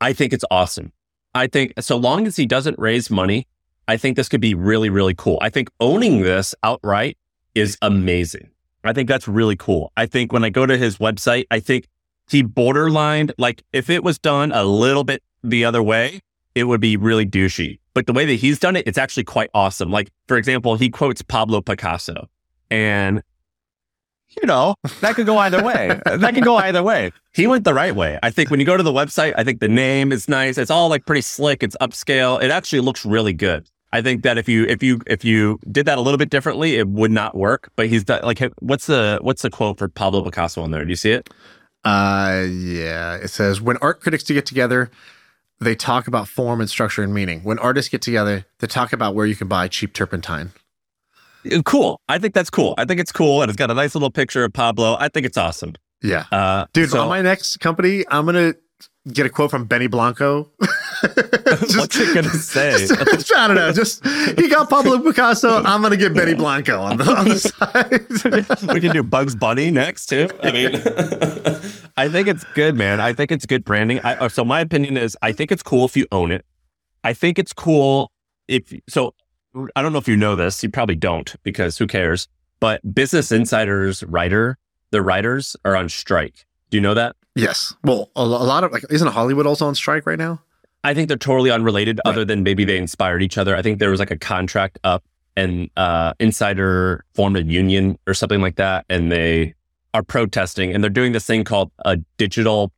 I think it's awesome. I think so long as he doesn't raise money, I think this could be really really cool. I think owning this outright is amazing. I think that's really cool. I think when I go to his website, I think he borderlined like if it was done a little bit the other way, it would be really douchey. But the way that he's done it, it's actually quite awesome. Like, for example, he quotes Pablo Picasso. And, you know, that could go either way. that could go either way. He went the right way. I think when you go to the website, I think the name is nice. It's all like pretty slick. It's upscale. It actually looks really good. I think that if you if you if you did that a little bit differently, it would not work. But he's done like what's the what's the quote for Pablo Picasso on there? Do you see it? Uh, yeah. It says when art critics get together, they talk about form and structure and meaning. When artists get together, they talk about where you can buy cheap turpentine. Cool. I think that's cool. I think it's cool, and it's got a nice little picture of Pablo. I think it's awesome. Yeah. Uh, Dude, so- on my next company, I'm gonna get a quote from Benny Blanco. Just- What's it gonna say? just- I don't know. Just he got Pablo Picasso. I'm gonna get Benny Blanco on the on the side. we can do Bugs Bunny next too. I mean, I think it's good, man. I think it's good branding. I, uh, so my opinion is, I think it's cool if you own it. I think it's cool if so. I don't know if you know this. You probably don't because who cares? But Business Insider's writer, the writers are on strike. Do you know that? yes. Well, a, a lot of like, isn't Hollywood also on strike right now? I think they're totally unrelated, other than maybe they inspired each other. I think there was like a contract up, and uh, Insider formed a union or something like that, and they are protesting, and they're doing this thing called a digital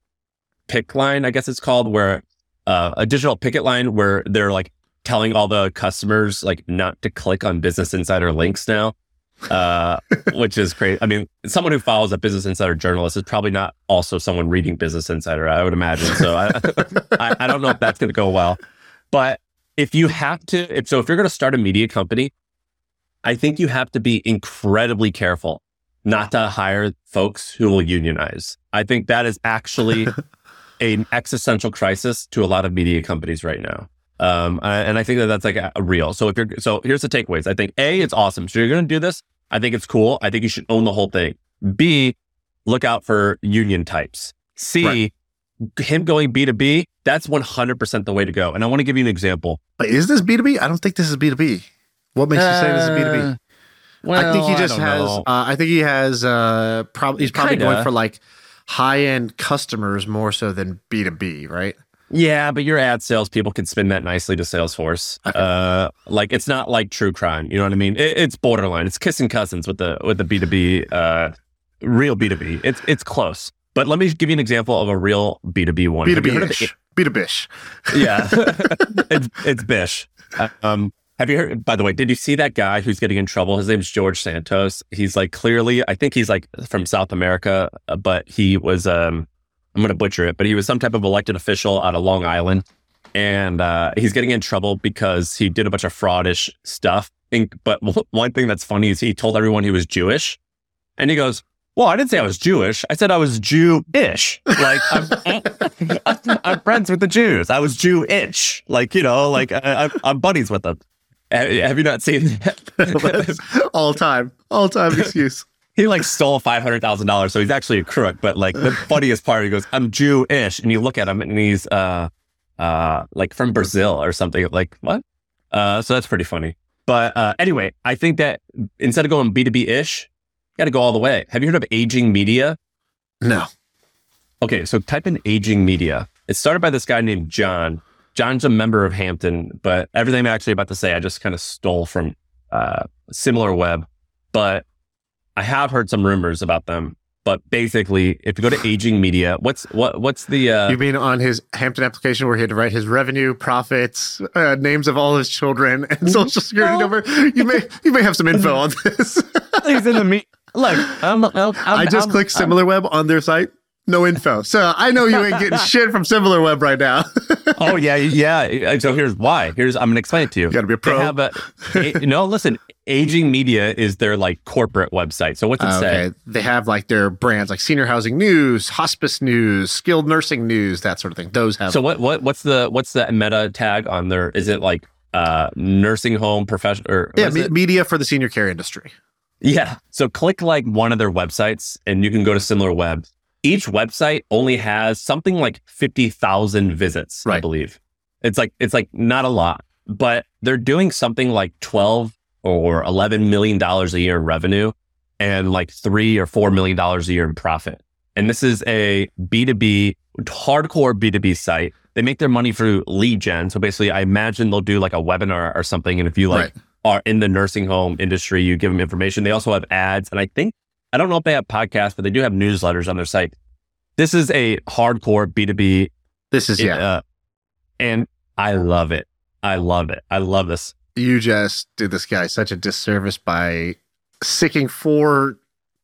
pick line, I guess it's called, where uh, a digital picket line where they're like telling all the customers like not to click on Business Insider links now. Uh, which is crazy. I mean, someone who follows a Business Insider journalist is probably not also someone reading Business Insider, I would imagine. So I, I, I don't know if that's going to go well. But if you have to, if so, if you're going to start a media company, I think you have to be incredibly careful not to hire folks who will unionize. I think that is actually an existential crisis to a lot of media companies right now. Um, and I think that that's like a, a real. So if you're, so here's the takeaways. I think A, it's awesome. So you're going to do this. I think it's cool. I think you should own the whole thing. B, look out for union types. C, Right. him going B2B, that's 100% the way to go. And I want to give you an example. But is this B2B? I don't think this is B2B. What makes you say this is B2B? I think he just has. Uh, I think he has. Uh, probably he's probably Kinda. going for like high end customers more so than B two B, right? Yeah, but your ad salespeople can spin that nicely to Salesforce. Okay. Uh, like it's not like true crime. You know what I mean? It, it's borderline. It's kissing cousins with the with the B two B, uh, real B two B. It's it's close. But let me give you an example of a real B two B one. B two B heard. B two bish. yeah, it's it's Bish. Um, have you heard? By the way, did you see that guy who's getting in trouble? His name's George Santos. He's like clearly, I think he's like from South America, uh, but he was. Um, I'm going to butcher it, but he was some type of elected official out of Long Island, and uh, he's getting in trouble because he did a bunch of fraudish stuff. And, but one thing that's funny is he told everyone he was Jewish, and he goes. Well, I didn't say I was Jewish. I said I was Jew-ish. Like I'm, I'm friends with the Jews. I was Jew-ish. Like you know, like I, I'm, I'm buddies with them. Have you not seen that? all time, all time excuse. He like stole five hundred thousand dollars, so he's actually a crook. But like the funniest part, he goes, "I'm Jew-ish," and you look at him, and he's uh, uh, like from Brazil or something. Like what? Uh, so that's pretty funny. But uh, anyway, I think that instead of going B two B ish, you got to go all the way. Have you heard of aging media? No, Okay, so type in aging media. It started by this guy named John. John's a member of Hampton, but everything I'm actually about to say, I just kind of stole from uh, Similar Web. But I have heard some rumors about them. But basically, if you go to aging media, what's what what's the uh, you mean on his Hampton application where he had to write his revenue, profits, uh, names of all his children, and social security No. number? You may you may have some info on this. things in the me? Look, I'm, I'm, I'm, I just I'm- clicked I'm- SimilarWeb on their site. No info. So I know you ain't getting shit from Similar Web right now. oh yeah, yeah. So here's why. Here's I'm gonna explain it to you. You gotta be a They pro. have a, a- no. Listen, aging media is their like corporate website. So what's it say? okay. They have like their brands like senior housing news, hospice news, skilled nursing news, that sort of thing. Those have So what what what's the what's the meta tag on there? Is it like uh nursing home professional or yeah, me- media for the senior care industry. yeah. So click like one of their websites and you can go to similar web. Each website only has something like fifty thousand visits, right. I believe. It's like it's like not a lot, but they're doing something like twelve or eleven million dollars a year in revenue and like three or four million dollars a year in profit. And this is a B2B, hardcore B2B site. They make their money through lead gen. So basically, I imagine they'll do like a webinar or something. And if you like Right. are in the nursing home industry, you give them information. They also have ads. And I think, I don't know if they have podcasts, but they do have newsletters on their site. This is a hardcore B2B. This is yeah. uh, and I love it. I love it. I love this. you just did this guy such a disservice by sicking four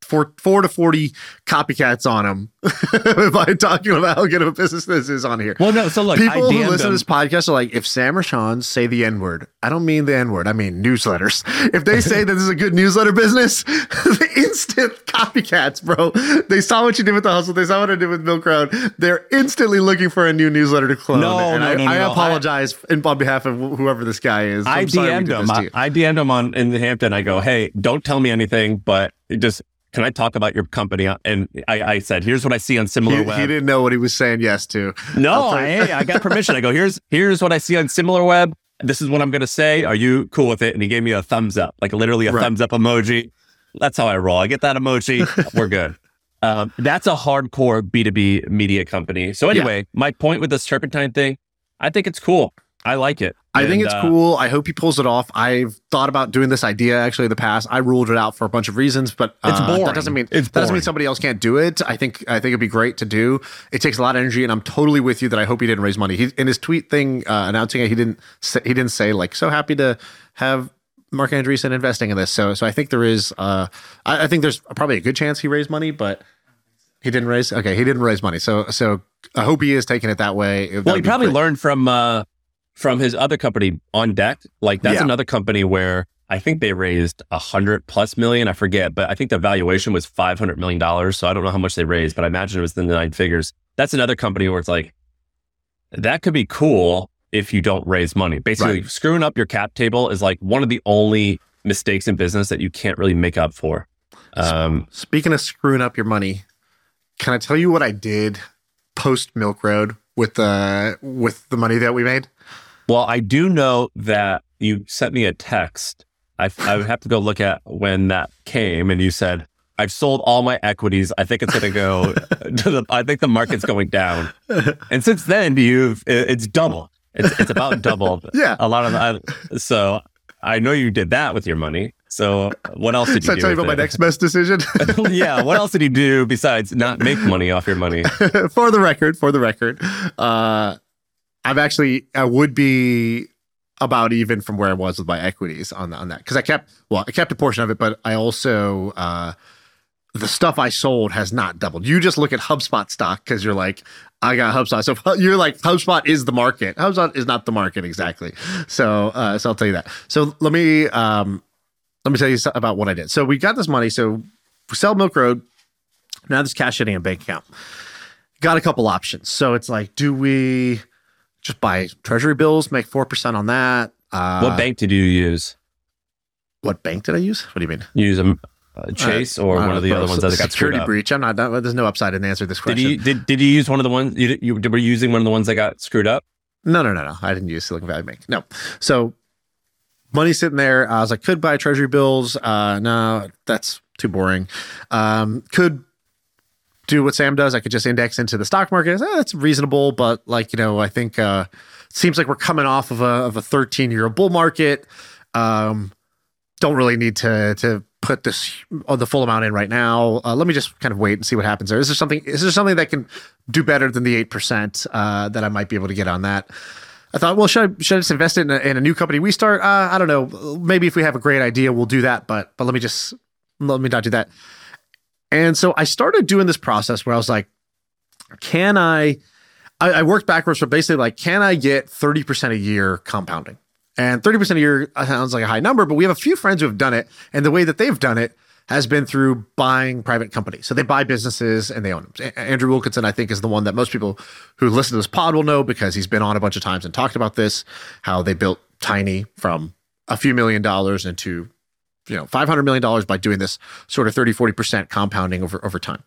four, four to 40 copycats on him by talking about how good of a business this is on here. Well, no. So look, I People who listen to this podcast are like, if Sam or Shaan say the N word, I don't mean the N word, I mean newsletters. If they say that this is a good newsletter business, the instant copycats, bro. They saw what you did with the hustle, they saw what I did with Milk Road. They're instantly looking for a new newsletter to clone. No, and no, I, no, no, I apologize in, on behalf of whoever this guy is. I I'm we DM'd him. I. I DM'd him on in the Hampton. I go, hey, don't tell me anything, but just can I talk about your company? And I, I said, here's what I see on similar He, web. he didn't know what he was saying yes to. No, I, I got permission. I go, here's here's what I see on similar web. This is what I'm gonna say. Are you cool with it? And he gave me a thumbs up, like literally a Right. thumbs up emoji. That's how I roll. I get that emoji. We're good. Um, that's a hardcore B2B media company. So anyway, my point with this turpentine thing, I think it's cool. I like it. I think it's uh, cool. I hope he pulls it off. I've thought about doing this idea actually in the past. I ruled it out for a bunch of reasons, but uh, It's boring. that doesn't mean It's that doesn't mean somebody else can't do it. I think I think it'd be great to do. It takes a lot of energy, and I'm totally with you that I hope he didn't raise money. He in his tweet thing uh, announcing it, he didn't say, he didn't say like so happy to have Marc Andreessen investing in this. So so I think there is uh I, I think there's probably a good chance he raised money, but he didn't raise. Okay, he didn't raise money. So so I hope he is taking it that way. That Well, he would be probably great. learned from uh, from his other company on deck. Like that's Yeah. another company where I think they raised a hundred plus million. I forget, but I think the valuation was five hundred million dollars. So I don't know how much they raised, but I imagine it was in the nine figures. That's another company where it's like that could be cool if you don't raise money. Basically, Right. screwing up your cap table is like one of the only mistakes in business that you can't really make up for. Um, Speaking of screwing up your money, can I tell you what I did post Milk Road with the with the money that we made? Well, I do know that you sent me a text. I, I would have to go look at when that came, and you said, "I've sold all my equities. I think it's going to go. to the, I think the market's going down." And since then, you've it- it's double. It's it's about double. Yeah. a lot of I, so I know you did that with your money. So what else did you So do? tell you about my next best decision. yeah, what else did you do besides not make money off your money? for the record, for the record, uh, I'm actually I would be about even from where I was with my equities on on that because I kept well I kept a portion of it, but I also uh, the stuff I sold has not doubled. You just look at HubSpot stock because you're like I got HubSpot, so you're like HubSpot is the market. HubSpot is not the market exactly. So uh, so I'll tell you that. So let me um, let me tell you about what I did. So we got this money. So sell Milk Road. Now there's cash sitting in a bank account got a couple options. So it's like, do we just buy treasury bills, make 4% on that? Uh, what bank did you use? What bank did I use? What do you mean? You Use a uh, Chase or Uh, one of the other ones that got screwed security up? breach. I'm not, that, there's no upside in the answer to this Did question. you did, did you use one of the ones you, you were using one of the ones that got screwed up? no, no, no, no. I didn't use Silicon Valley Bank. No. So money sitting there. I was like, could buy treasury bills. Uh, no, that's too boring. Um, could do what Sam does. I could just index into the stock market. "Eh, that's reasonable, but like you know, I think uh, seems like we're coming off of a of a 13 year bull market. Um, don't really need to to put this uh, the full amount in right now. Uh, let me just kind of wait and see what happens there. Is there something? Is there something that can do better than the eight percent uh, that I might be able to get on that? I thought, well, should I, should I just invest in a, in a new company we start? Uh, I don't know. Maybe if we have a great idea, we'll do that. But but let me just let me not do that. And so I started doing this process where I was like, can I? I, I worked backwards from basically like, can I get thirty percent a year compounding? And thirty percent a year uh, sounds like a high number, but we have a few friends who have done it, and the way that they've done it has been through buying private companies. So they buy businesses and they own them. Andrew Wilkinson, I think, is the one that most people who listen to this pod will know because he's been on a bunch of times and talked about this, how they built Tiny from a few million dollars into you know, $500 million by doing this sort of 30, 40% compounding over, over time.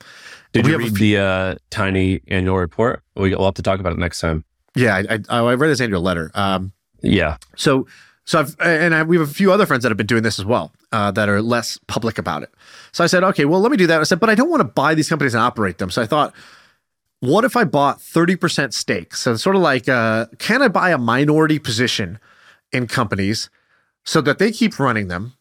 Did We you read the uh, tiny annual report? We- We'll have to talk about it next time. Yeah. I, I, I read his annual letter. Um, Yeah. So, so I've and I, we have a few other friends that have been doing this as well uh, that are less public about it. So I said, okay, well, let me do that. I said, but I don't want to buy these companies and operate them. So I thought, what if I bought thirty percent stake? So sort of like, uh, can I buy a minority position in companies so that they keep running them,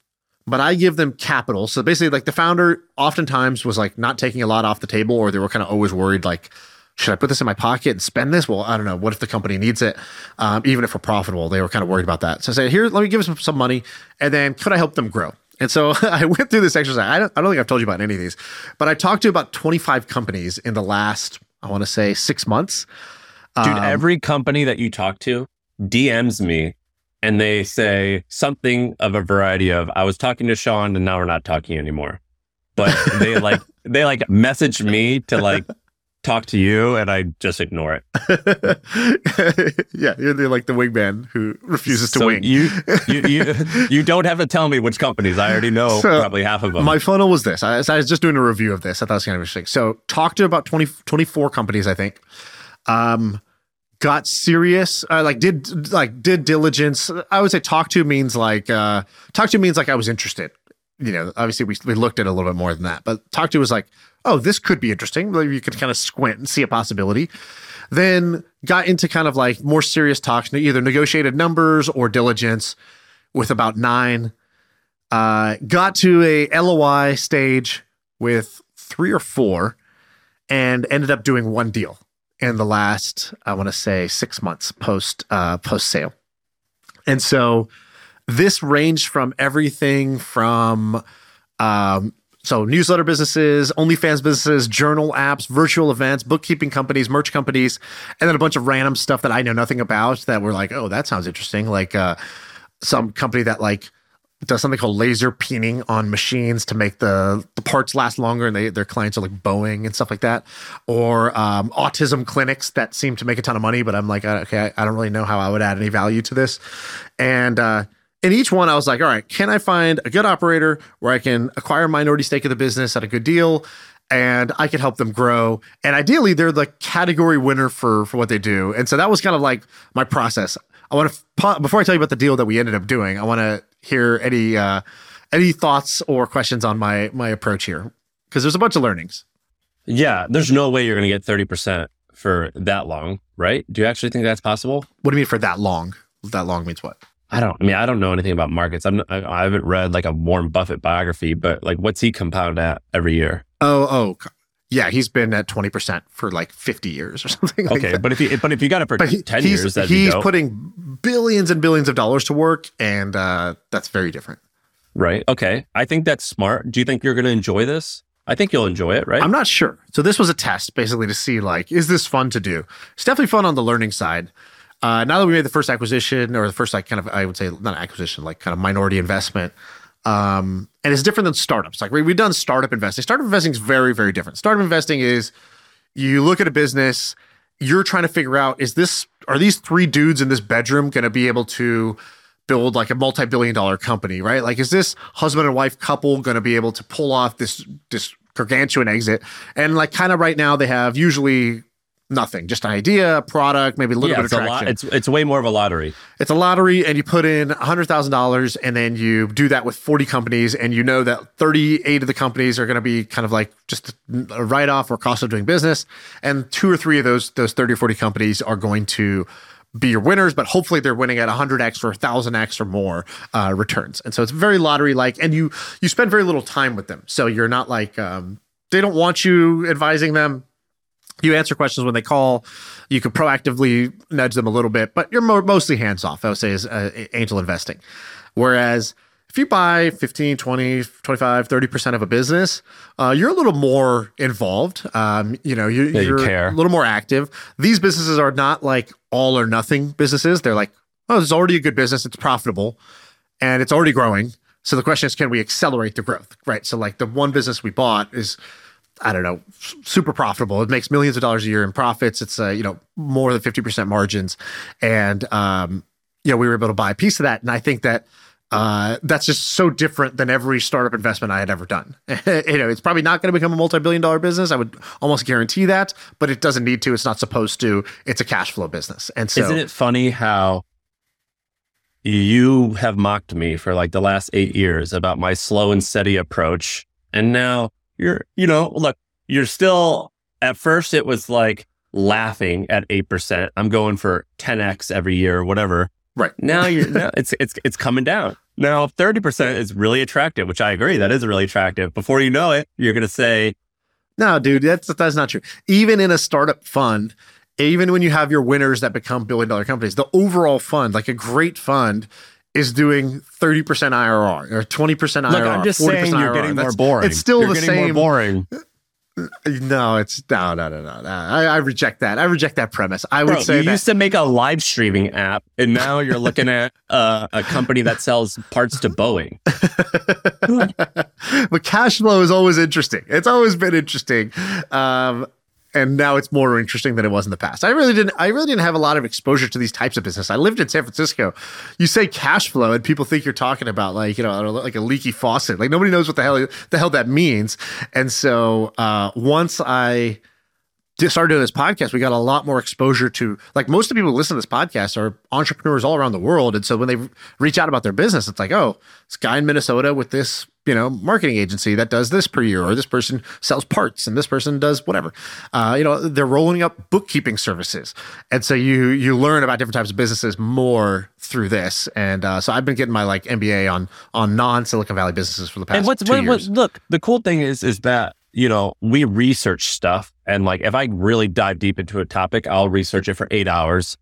but I give them capital. So basically, like the founder oftentimes was like not taking a lot off the table, or they were kind of always worried, like, should I put this in my pocket and spend this? Well, I don't know. What if the company needs it? Um, even if we're profitable, they were kind of worried about that. So I said, here, let me give them some money, and then could I help them grow? And so I went through this exercise. I don't, I don't think I've told you about any of these, but I talked to about 25 companies in the last, I want to say, six months. Dude, Um, every company that you talk to DMs me and they say something of a variety of, I was talking to Shaan and now we're not talking anymore. But they like, they like message me to like talk to you and I just ignore it. yeah, you're the, like the wingman who refuses to wing. You, you, you, you don't have to tell me which companies. I already know So, probably half of them. My funnel was this. I, so I was just doing a review of this. I thought it was kind of interesting. So, talked to about 20, 24 companies, I think. Um, got serious. Uh, like did like did diligence. I would say talk to means like uh, talk to means like I was interested. You know, obviously we we looked at a little bit more than that, but talk to was like, oh, this could be interesting. Like you could kind of squint and see a possibility. Then got into kind of like more serious talks, either negotiated numbers or diligence with about nine uh, got to a LOI stage with three or four and ended up doing one deal in the last, I want to say six months post, uh, post sale. And so this ranged from everything from, um, so newsletter businesses, OnlyFans businesses, journal apps, virtual events, bookkeeping companies, merch companies, and then a bunch of random stuff that I know nothing about that were like, oh, that sounds interesting. Like, uh, some company that like does something called laser peening on machines to make the, the parts last longer and they, their clients are like Boeing and stuff like that. Or um, autism clinics that seem to make a ton of money, but I'm like, uh, okay, I, I don't really know how I would add any value to this. And uh, in each one, I was like, all right, can I find a good operator where I can acquire a minority stake of the business at a good deal? And I can help them grow. And ideally, they're the category winner for for what they do. And so that was kind of like my process. I want to before I tell you about the deal that we ended up doing, I want to hear any uh, any thoughts or questions on my my approach here because there's a bunch of learnings. yeah, there's no way you're going to get 30% for that long, right? Do you actually think that's possible? What do you mean for that long? That long means what? I don't. I mean, I don't know anything about markets. I'm. I, I haven't read like a Warren Buffett biography, but like, what's he compound at every year? Oh, oh, yeah, he's been at twenty percent for like fifty years or something. Like Okay, that. but if you but if you got it for but he, ten he's years, that'd he's putting billions and billions of dollars to work, and uh, that's very different. right? Okay, I think that's smart. Do you think you're going to enjoy this? I think you'll enjoy it, right? I'm not sure. So this was a test, basically, to see like, is this fun to do? It's definitely fun on the learning side. Uh, now that we made the first acquisition, or the first like kind of, I would say not acquisition, like kind of minority investment, um, and it's different than startups. Like we, we've done startup investing. Startup investing is very, very different. Startup investing is you look at a business, you're trying to figure out is this are these three dudes in this bedroom going to be able to build like a multi-billion dollar company, right? Like is this husband and wife couple going to be able to pull off this this gargantuan exit? And like kind of right now they have usually nothing, just an idea, a product, maybe a little yeah, bit of a traction. lot. It's it's way more of a lottery. It's a lottery, and you put in hundred thousand dollars, and then you do that with forty companies, and you know that thirty-eight of the companies are going to be kind of like just a write-off or cost of doing business, and two or three of those those thirty or forty companies are going to be your winners, but hopefully they're winning at hundred x or thousand x or more uh, returns, and so it's very lottery-like, and you you spend very little time with them, so you're not like um, they don't want you advising them you answer questions when they call. You can proactively nudge them a little bit, but you're mo- mostly hands off, I would say, is uh, angel investing. Whereas if you buy 15, 20, 25, 30% of a business, uh, you're a little more involved. Um, you know, you, Yeah, you you're care. a little more active. These businesses are not like all or nothing businesses. They're like, oh, it's already a good business. It's profitable and it's already growing. So the question is, can we accelerate the growth? Right. So like the one business we bought is, I don't know, super profitable. It makes millions of dollars a year in profits. It's uh, you know more than fifty percent margins, and um, you know we were able to buy a piece of that. And I think that uh, that's just so different than every startup investment I had ever done. you know, it's probably not going to become a multi-billion dollar business. I would almost guarantee that, but it doesn't need to. It's not supposed to. It's a cash flow business, and so Isn't it funny how you have mocked me for like the last eight years about my slow and steady approach, and now you're, you know, look, you're still. At first, it was like laughing at eight percent. I'm going for 10x every year, or whatever. Right. now, you're now it's it's it's coming down. Now, thirty percent is really attractive, which I agree. That is really attractive. Before you know it, you're going to say, No, dude, that's that's not true. Even in a startup fund, even when you have your winners that become billion dollar companies, the overall fund, like a great fund, is doing 30% IRR or 20% IRR. Look, I'm just 40% saying you're IRR. getting more boring. It's still You're the same. Boring. No, it's no, no, no, no. no. I, I reject that. I reject that premise. I would Bro, say you that used to make a live streaming app, and now you're looking at uh, a company that sells parts to Boeing. but cash flow is always interesting. It's always been interesting. Um, and now it's more interesting than it was in the past. I really didn't. I really didn't have a lot of exposure to these types of business. I lived in San Francisco. You say cash flow, and people think you're talking about like you know like a leaky faucet. Like nobody knows what the hell the hell that means. And so uh, once I started doing this podcast, we got a lot more exposure to like most of the people who listen to this podcast are entrepreneurs all around the world. And so when they reach out about their business, it's like, oh, this guy in Minnesota with this, you know, marketing agency that does this per year, or this person sells parts and this person does whatever. Uh, you know, they're rolling up bookkeeping services. And so you you learn about different types of businesses more through this. And uh, so I've been getting my like MBA on on non Silicon Valley businesses for the past and what's two what, what, years. look, the cool thing is is that you know we research stuff, and like if I really dive deep into a topic, I'll research it for eight hours,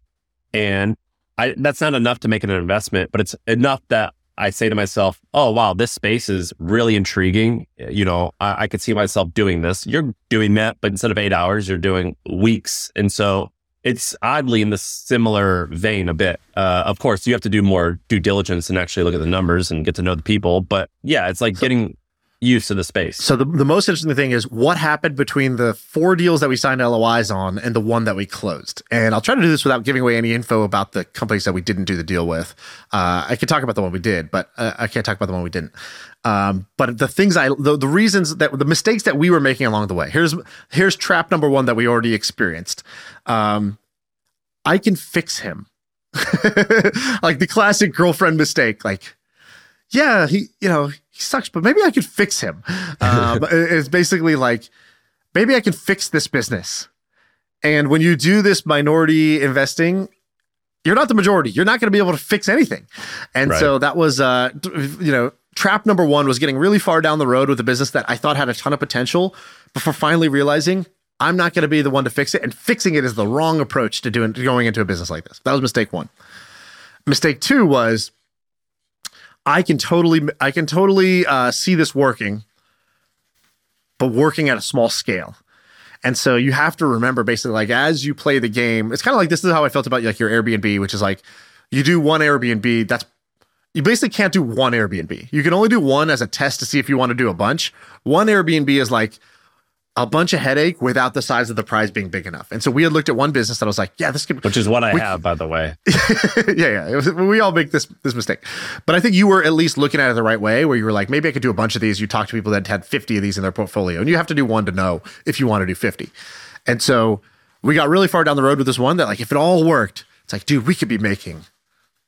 and I that's not enough to make it an investment, but it's enough that I say to myself, "Oh wow, this space is really intriguing." You know, I, I could see myself doing this. You're doing that, but instead of eight hours, you're doing weeks, and so it's oddly in the similar vein a bit. Uh, of course, you have to do more due diligence and actually look at the numbers and get to know the people. But yeah, it's like getting used to the space. So the, the most interesting thing is what happened between the four deals that we signed LOIs on and the one that we closed. And I'll try to do this without giving away any info about the companies that we didn't do the deal with. Uh, I can talk about the one we did, but uh, I can't talk about the one we didn't. Um, but the things I, the, the reasons that the mistakes that we were making along the way. Here's here's trap number one that we already experienced. Um, I can fix him. like the classic girlfriend mistake. Like, yeah, he, you know, he sucks, but maybe I could fix him. Um, it's basically like, maybe I can fix this business. And when you do this minority investing, you're not the majority. You're not going to be able to fix anything. And Right. so that was, uh, you know, trap number one was getting really far down the road with a business that I thought had a ton of potential before finally realizing I'm not going to be the one to fix it. And fixing it is the wrong approach to doing to going into a business like this. That was mistake one. Mistake two was I can totally I can totally uh, see this working, but working at a small scale. And so you have to remember basically like as you play the game, it's kind of like this is how I felt about like your Airbnb, which is like you do one Airbnb, that's you basically can't do one Airbnb. You can only do one as a test to see if you want to do a bunch. One Airbnb is like a bunch of headache without the size of the prize being big enough. And so we had looked at one business that was like, yeah, this could which is what I We- have, by the way. yeah, yeah. Was, we all make this this mistake, but I think you were at least looking at it the right way, where you were like, maybe I could do a bunch of these. You talk to people that had fifty of these in their portfolio, and you have to do one to know if you want to do fifty. And so we got really far down the road with this one that, like, if it all worked, it's like, dude, we could be making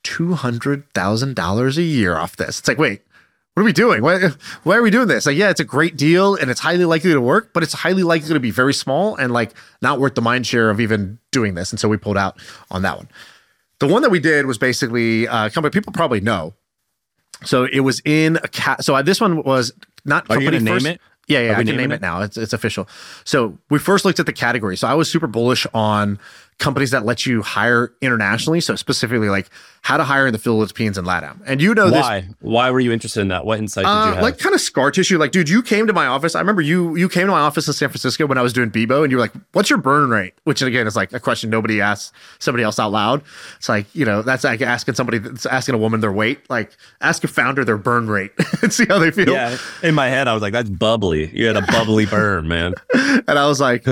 two hundred thousand dollars a year off this. It's like, wait. What are we doing? Why, why are we doing this? Like, yeah, it's a great deal and it's highly likely to work, but it's highly likely to be very small and like not worth the mind share of even doing this. And so we pulled out on that one. The one that we did was basically uh, a company people probably know. So it was in a cat. So I, this one was not. Are you company name first- it? Yeah, yeah, I we can name it it? now. It's it's official. So we first looked at the category. So I was super bullish on companies that let you hire internationally. So specifically, like how to hire in the Philippines and LATAM. And you know this Why? Why were you interested in that? What insight did you uh, have? like kind of scar tissue. Like, dude, you came to my office. I remember you you came to my office in San Francisco when I was doing Bebo, and you were like, "What's your burn rate?" Which again is like a question nobody asks somebody else out loud. It's like you know that's like asking somebody that's asking a woman their weight. Like, ask a founder their burn rate and see how they feel. yeah, in my head, I was like, "That's bubbly." You had a bubbly burn, man. And I was like.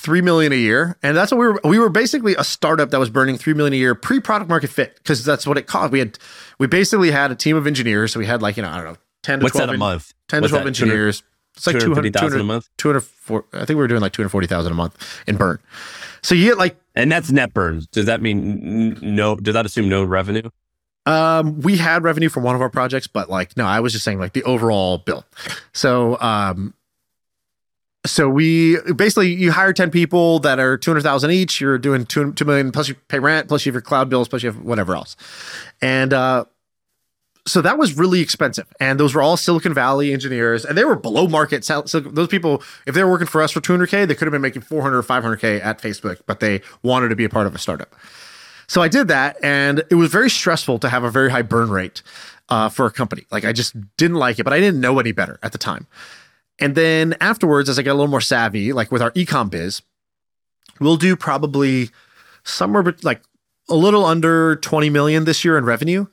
Three million a year, and that's what we were. We were basically a startup that was burning three million a year pre-product market fit because that's what it cost. We had, we basically had a team of engineers. So we had like you know I don't know ten to What's twelve that a month? 10 to 12 that, 200 engineers. It's like 200, 250,000 a month? 204, I think we were doing like 240,000 a month in burn. So you get like, And that's net burns. Does that mean no? Does that assume no revenue? um, we had revenue from one of our projects, but like, no, I was just saying like the overall bill. So, um, so we basically you hire 10 people that are 200,000 each. You're doing two, 2 million plus you pay rent, plus you have your cloud bills, plus you have whatever else. And, uh, so that was really expensive and those were all silicon valley engineers and they were below market so those people if they were working for us for 200k they could have been making 400 or 500k at facebook but they wanted to be a part of a startup So I did that, and it was very stressful to have a very high burn rate uh, for a company. Like I just didn't like it, but I didn't know any better at the time. And then afterwards, as I get a little more savvy, like with our ecom biz, we'll do probably somewhere like a little under 20 million this year in revenue.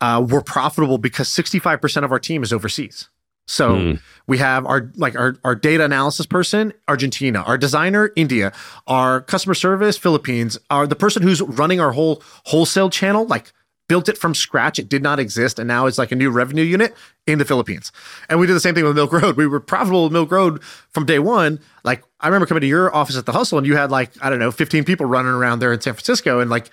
Uh, we're profitable because 65% of our team is overseas. So Hmm. we have our like our, our data analysis person, Argentina, our designer, India, our customer service, Philippines, our the person who's running our whole wholesale channel, like built it from scratch. It did not exist, and now it's like a new revenue unit in the Philippines. And we did the same thing with Milk Road. We were profitable with Milk Road from day one. Like I remember coming to your office at the Hustle, and you had like I don't know, 15 people running around there in San Francisco, and like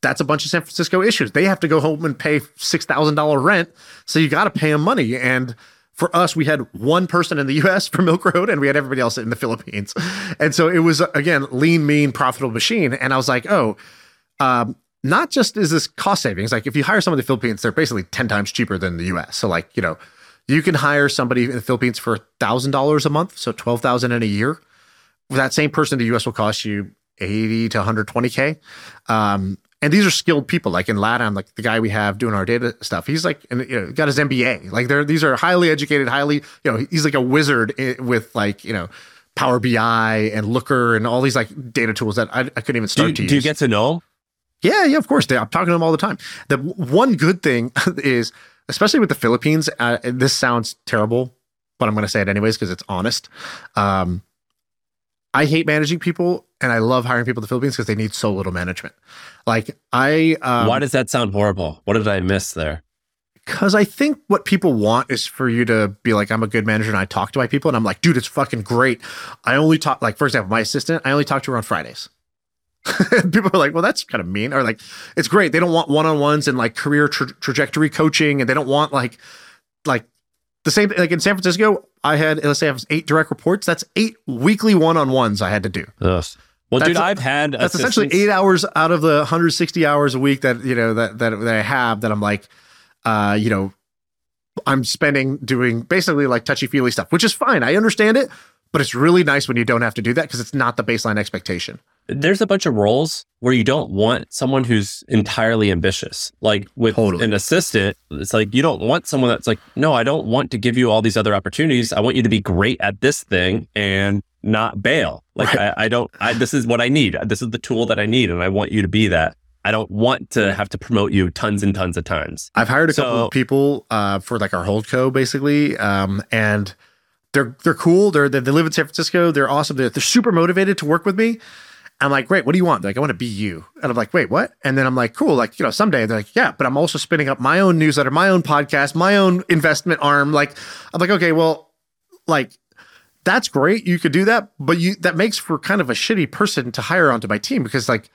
that's a bunch of San Francisco issues. They have to go home and pay six thousand dollar rent, so you got to pay them money. And for us, we had one person in the U.S. for Milk Road, and we had everybody else in the Philippines. And so it was again lean, mean, profitable machine. And I was like, oh, um, not just is this cost savings. Like if you hire someone in the Philippines, they're basically ten times cheaper than the U.S. So like you know, you can hire somebody in the Philippines for thousand dollars a month, so twelve thousand in a year. That same person in the U.S. will cost you eighty to one hundred twenty k. Um, and these are skilled people, like in LATAM, like the guy we have doing our data stuff. He's like, and, you know, got his MBA. Like they're these are highly educated, highly, you know, he's like a wizard with like you know, Power BI and Looker and all these like data tools that I, I couldn't even Do start you, to use. do you get to know? Yeah, yeah, of course. I'm talking to them all the time. The one good thing is, especially with the Philippines, uh, this sounds terrible, but I'm going to say it anyways because it's honest. Um, I hate managing people, and I love hiring people in the Philippines because they need so little management. Like I, um, Why does that sound horrible? What did I miss there? because I think what people want is for you to be like, I'm a good manager and I talk to my people. And I'm like, dude, it's fucking great. I only talk, like, for example, my assistant, I only talk to her on Fridays. people are like, well, that's kind of mean. Or like, it's great. They don't want one on ones and like career tra- trajectory coaching. And they don't want like, like, the same like in San Francisco, I had let's say I have eight direct reports. That's eight weekly one on ones I had to do. Ugh. Well, That's dude, I've had That's essentially eight hours out of the 160 hours a week that you know that that, that I have that I'm like, uh, you know, I'm spending doing basically like touchy feely stuff, which is fine. I understand it, but it's really nice when you don't have to do that because it's not the baseline expectation. There's a bunch of roles where you don't want someone who's entirely ambitious. Like with Totally. an assistant, it's like you don't want someone that's like, no, I don't want to give you all these other opportunities. I want you to be great at this thing and not bail. Like Right. I, I don't. I, this is what I need. This is the tool that I need, and I want you to be that. I don't want to have to promote you tons and tons of times. I've hired a couple of people uh, for like our hold co basically, um, and they're they're cool. They're they, they live in San Francisco. They're awesome. They're, they're super motivated to work with me. I'm like, great. What do you want? They're like, I want to be you. And I'm like, wait, what? And then I'm like, cool. Like, you know, someday they're like, yeah, but I'm also spinning up my own newsletter, my own podcast, my own investment arm. Like, I'm like, okay, well, like that's great. You could do that, but you that makes for kind of a shitty person to hire onto my team because like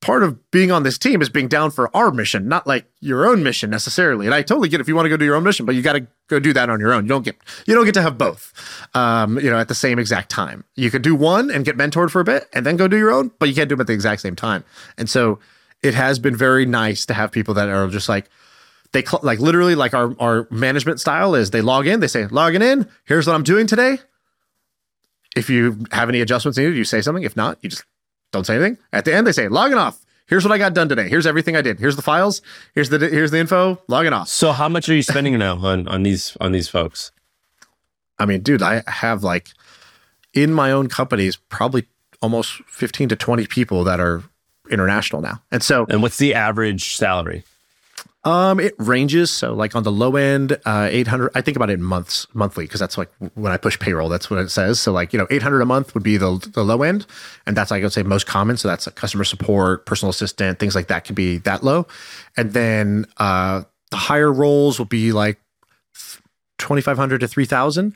part of being on this team is being down for our mission, not like your own mission necessarily. And I totally get it if you want to go do your own mission, but you got to go do that on your own. You don't get you don't get to have both, um, you know, at the same exact time. You could do one and get mentored for a bit, and then go do your own, but you can't do them at the exact same time. And so it has been very nice to have people that are just like they cl- like literally like our our management style is they log in, they say logging in. Here's what I'm doing today. If you have any adjustments needed, you say something. If not, you just don't say anything. At the end, they say logging off. Here's what I got done today. Here's everything I did. Here's the files. Here's the here's the info. Logging off. So how much are you spending now on on these on these folks? I mean, dude, I have like in my own companies probably almost 15 to 20 people that are international now. And so And what's the average salary? Um, it ranges. So, like on the low end, uh, eight hundred. I think about it in months, monthly, because that's like when I push payroll. That's what it says. So, like you know, eight hundred a month would be the the low end, and that's like I would say most common. So that's like customer support, personal assistant, things like that could be that low, and then uh, the higher roles will be like twenty five hundred to three thousand,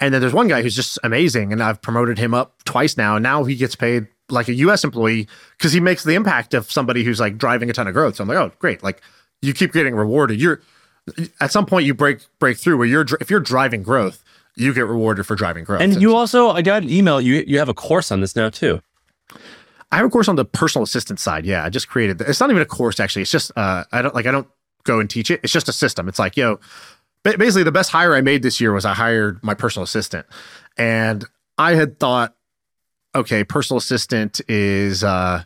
and then there's one guy who's just amazing, and I've promoted him up twice now. And now he gets paid like a U.S. employee because he makes the impact of somebody who's like driving a ton of growth. So I'm like, oh, great, like you keep getting rewarded. You're at some point you break break through where you're if you're driving growth, you get rewarded for driving growth. And you also, I got an email. You you have a course on this now too. I have a course on the personal assistant side. Yeah, I just created. It's not even a course actually. It's just uh, I don't like I don't go and teach it. It's just a system. It's like yo, ba- basically the best hire I made this year was I hired my personal assistant, and I had thought, okay, personal assistant is uh,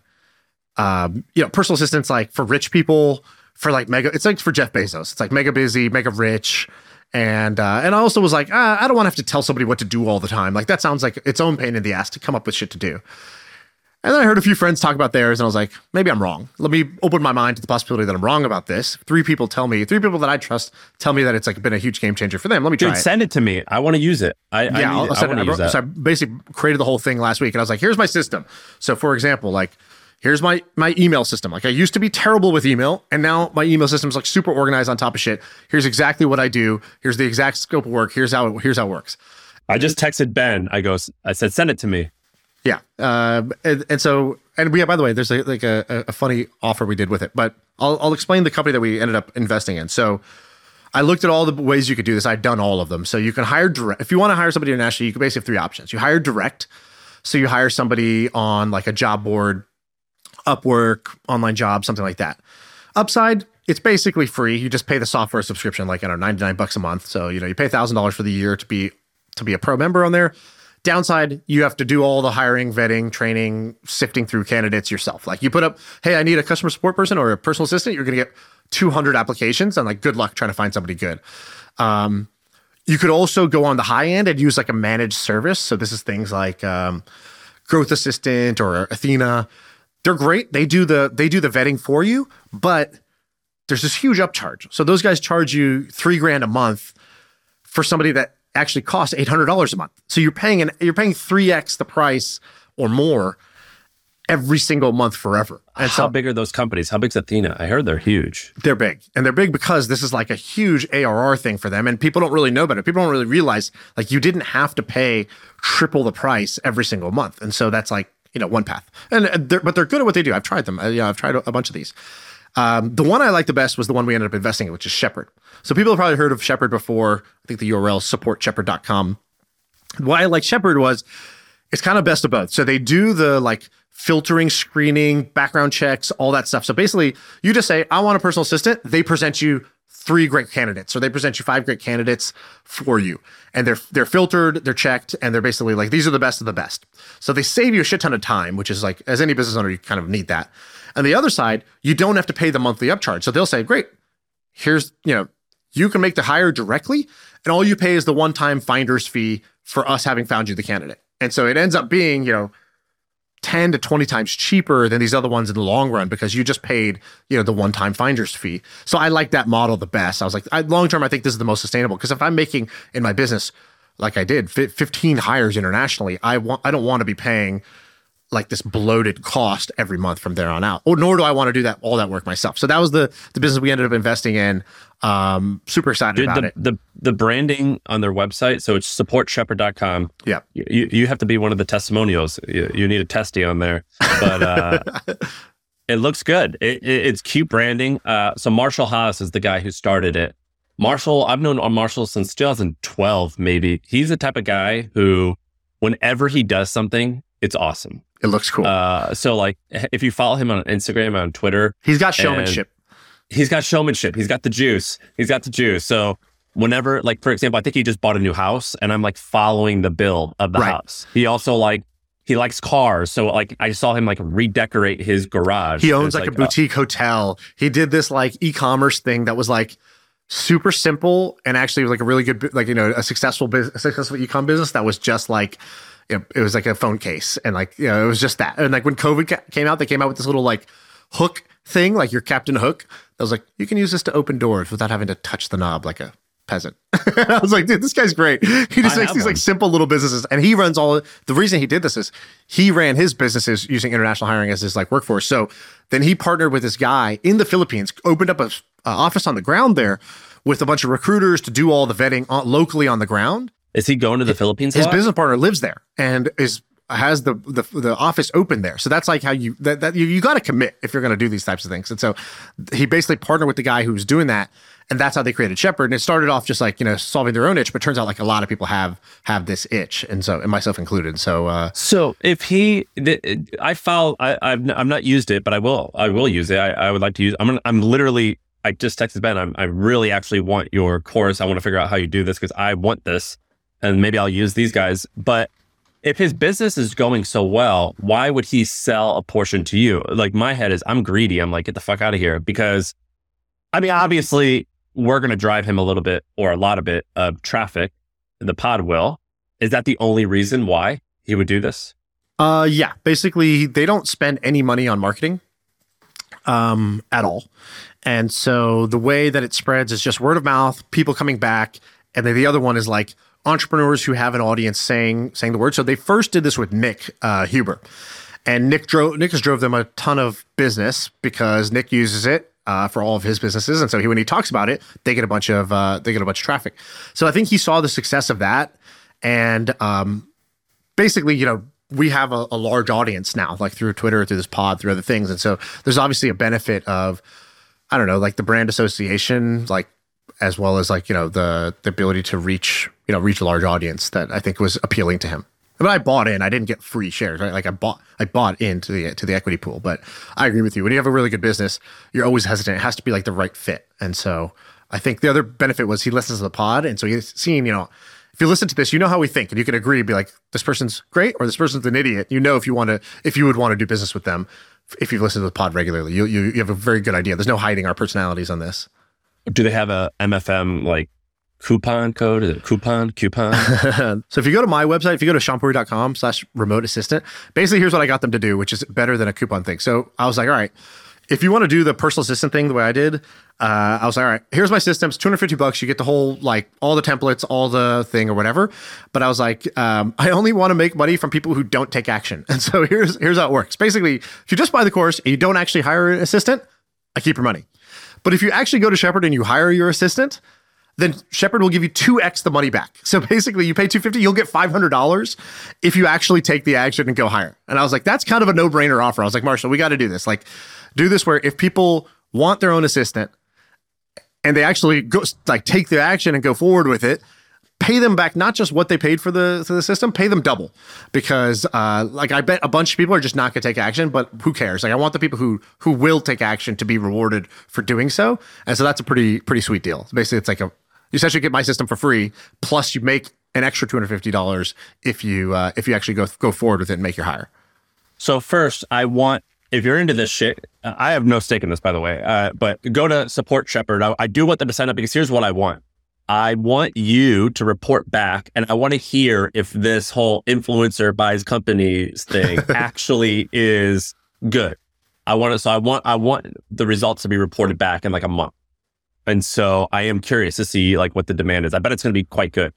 um, you know, personal assistants like for rich people, for like mega. It's like for Jeff Bezos. It's like mega busy, mega rich. And uh, and I also was like, ah, I don't want to have to tell somebody what to do all the time. Like that sounds like its own pain in the ass to come up with shit to do. And then I heard a few friends talk about theirs, and I was like, maybe I'm wrong. Let me open my mind to the possibility that I'm wrong about this. Three people tell me, three people that I trust tell me that it's like been a huge game changer for them. Let me try Dude, it. send it to me. I want to use it. I, I, yeah, need, I'll I send want to use that. So I basically created the whole thing last week, and I was like, here's my system. So for example, like here's my my email system. Like I used to be terrible with email, and now my email system is like super organized on top of shit. Here's exactly what I do. Here's the exact scope of work. Here's how it, here's how it works. I just texted Ben. I go. I said, send it to me. Yeah, uh, and, and so and we have by the way, there's a, like a, a funny offer we did with it, but I'll I'll explain the company that we ended up investing in. So. I looked at all the ways you could do this. I'd done all of them. So you can hire direct. If you want to hire somebody internationally, you can basically have three options. You hire direct. So you hire somebody on like a job board, Upwork, online job, something like that. Upside, it's basically free. You just pay the software subscription, like I don't know, 99 bucks a month. So, you know, you pay thousand dollars for the year to be to be a pro member on there. Downside, you have to do all the hiring, vetting, training, sifting through candidates yourself. Like you put up, hey, I need a customer support person or a personal assistant, you're gonna get 200 applications and like good luck trying to find somebody good. Um, you could also go on the high end and use like a managed service. So this is things like um, Growth Assistant or Athena. They're great. They do the they do the vetting for you, but there's this huge upcharge. So those guys charge you three grand a month for somebody that actually costs eight hundred dollars a month. So you're paying an you're paying three x the price or more every single month forever. And How so big are those companies? How big's Athena? I heard they're huge. they're big and they're big because this is like a huge ARR thing for them and people don't really know about it. People don't really realize like you didn't have to pay triple the price every single month. And so that's like, you know, one path. And they're, but they're good at what they do. I've tried them. Uh, yeah, I've tried a, bunch of these. Um, the one I like the best was the one we ended up investing in, which is Shepherd. So people have probably heard of Shepherd before. I think the URL is supportshepherd.com. Why I like Shepherd was it's kind of best of both. So they do the like filtering, screening, background checks, all that stuff. So basically, you just say, I want a personal assistant. They present you three great candidates, or they present you five great candidates for you. And they're they're filtered, they're checked, and they're basically like, these are the best of the best. So they save you a shit ton of time, which is like, as any business owner, you kind of need that. And the other side, you don't have to pay the monthly upcharge. So they'll say, great, here's, you know, you can make the hire directly, and all you pay is the one-time finder's fee for us having found you the candidate. And so it ends up being, you know, 10 to 20 times cheaper than these other ones in the long run because you just paid, you know, the one-time finder's fee. So I like that model the best. I was like, long term, I think this is the most sustainable because if I'm making in my business, like I did, 15 hires internationally, I want, I don't want to be paying like this bloated cost every month from there on out. Or nor do I want to do that all that work myself. So that was the the business we ended up investing in. Um, super excited Dude, about the, it. the the branding on their website, so it's supportshepherd.com. Yeah. You, you have to be one of the testimonials. You, you need a testy on there. But uh, it looks good. It, it, it's cute branding. Uh, so Marshall Haas is the guy who started it. Marshall, I've known Marshall since 2012, maybe. He's the type of guy who, whenever he does something, it's awesome. It looks cool. Uh, so like if you follow him on Instagram, on Twitter, He's got showmanship. he's got showmanship. He's got the juice. He's got the juice. So whenever, like for example, I think he just bought a new house, and I'm like following the bill of the Right. house. He also like he likes cars, so like I saw him like redecorate his garage. He owns It's like, a uh, boutique hotel. He did this like e-commerce thing that was like super simple and actually like a really good like you know a successful business successful e-com business that was just like know, it was like a phone case. And like you know it was just that. And like when covid ca- came out they came out with this little like hook thing like your captain hook. That was like you can use this to open doors without having to touch the knob like a peasant. I was like dude this guy's great. He just I makes these one. like simple little businesses and he runs all the reason he did this is he ran his businesses using international hiring as his like workforce. So then he partnered with this guy in the philippines opened up a, a office on the ground there with a bunch of recruiters to do all the vetting on, locally on the ground Is he going to the Philippines? his lot? business partner lives there and is has the the, the office open there. So that's like how you that, that you, you got to commit if you're going to do these types of things. And so he basically partnered with the guy who was doing that, and that's how they created Shepherd. And it started off just like you know solving their own itch, but turns out like a lot of people have have this itch, and so and myself included. So uh, So if he, th- I follow, I, I've, I've not used it, but I will, I will use it. I, I would like to use. I'm, gonna, I'm literally. I just texted Ben. I'm, I really actually want your course. I want to figure out how you do this because I want this, and maybe I'll use these guys. But if his business is going so well, why would he sell a portion to you? Like my head is, I'm greedy. I'm like, get the fuck out of here. Because, I mean, obviously, we're going to drive him a little bit or a lot of bit of traffic. The pod will. Is that the only reason why he would do this? Uh, yeah. Basically, they don't spend any money on marketing um, at all. And so the way that it spreads is just word of mouth, people coming back. And then the other one is like entrepreneurs who have an audience saying saying the word. So they first did this with Nick uh, Huber. And Nick drove Nick has drove them a ton of business because Nick uses it uh, for all of his businesses, and so he, when he talks about it, they get a bunch of uh, they get a bunch of traffic. So I think he saw the success of that, and um, basically, you know, we have a, a, large audience now, like through Twitter, through this pod, through other things, and so there's obviously a benefit of I don't know, like the brand association, like as well as like you know the the ability to reach you know reach a large audience that I think was appealing to him. But I bought in. I didn't get free shares, right? Like I bought, I bought into the to the equity pool. But I agree with you. When you have a really good business, you're always hesitant. It has to be like the right fit. And so I think the other benefit was he listens to the pod, and so he's seen, you know, if you listen to this, you know how we think, and you can agree, be like, this person's great or this person's an idiot. You know if you want to, if you would want to do business with them, if you've listened to the pod regularly, you you, you have a very good idea. There's no hiding our personalities on this. Do they have a MFM like coupon code? Is it coupon? Coupon? so if you go to my website, if you go to shaanpuri.com slash remote assistant, basically here's what I got them to do, which is better than a coupon thing. So I was like, all right, if you want to do the personal assistant thing the way I did, uh, I was like, all right, here's my system. It's 250 bucks. You get the whole, like all the templates, all the thing or whatever. But I was like, um, I only want to make money from people who don't take action. And so here's, here's how it works. Basically, if you just buy the course and you don't actually hire an assistant, I keep your money. But if you actually go to Shepherd and you hire your assistant, then Shepherd will give you 2x the money back. So basically you pay 250, you'll get $500 if you actually take the action and go higher. And I was like, that's kind of a no-brainer offer. I was like, Marshall, we got to do this. Like do this where if people want their own assistant and they actually go like take the action and go forward with it, pay them back not just what they paid for the for the system, pay them double because uh, like I bet a bunch of people are just not going to take action, but who cares? Like I want the people who who will take action to be rewarded for doing so, and so that's a pretty pretty sweet deal. Basically, it's like a you essentially get my system for free, plus you make an extra two hundred fifty dollars if you uh, if you actually go go forward with it and make your hire. So first, I want if you're into this shit, I have no stake in this, by the way. Uh, but go to support Shepherd. I, I do want them to sign up because here's what I want. I want you to report back, and I want to hear if this whole influencer buys companies thing actually is good. I want to. So I want. I want the results to be reported back in like a month. And so I am curious to see like what the demand is. I bet it's going to be quite good.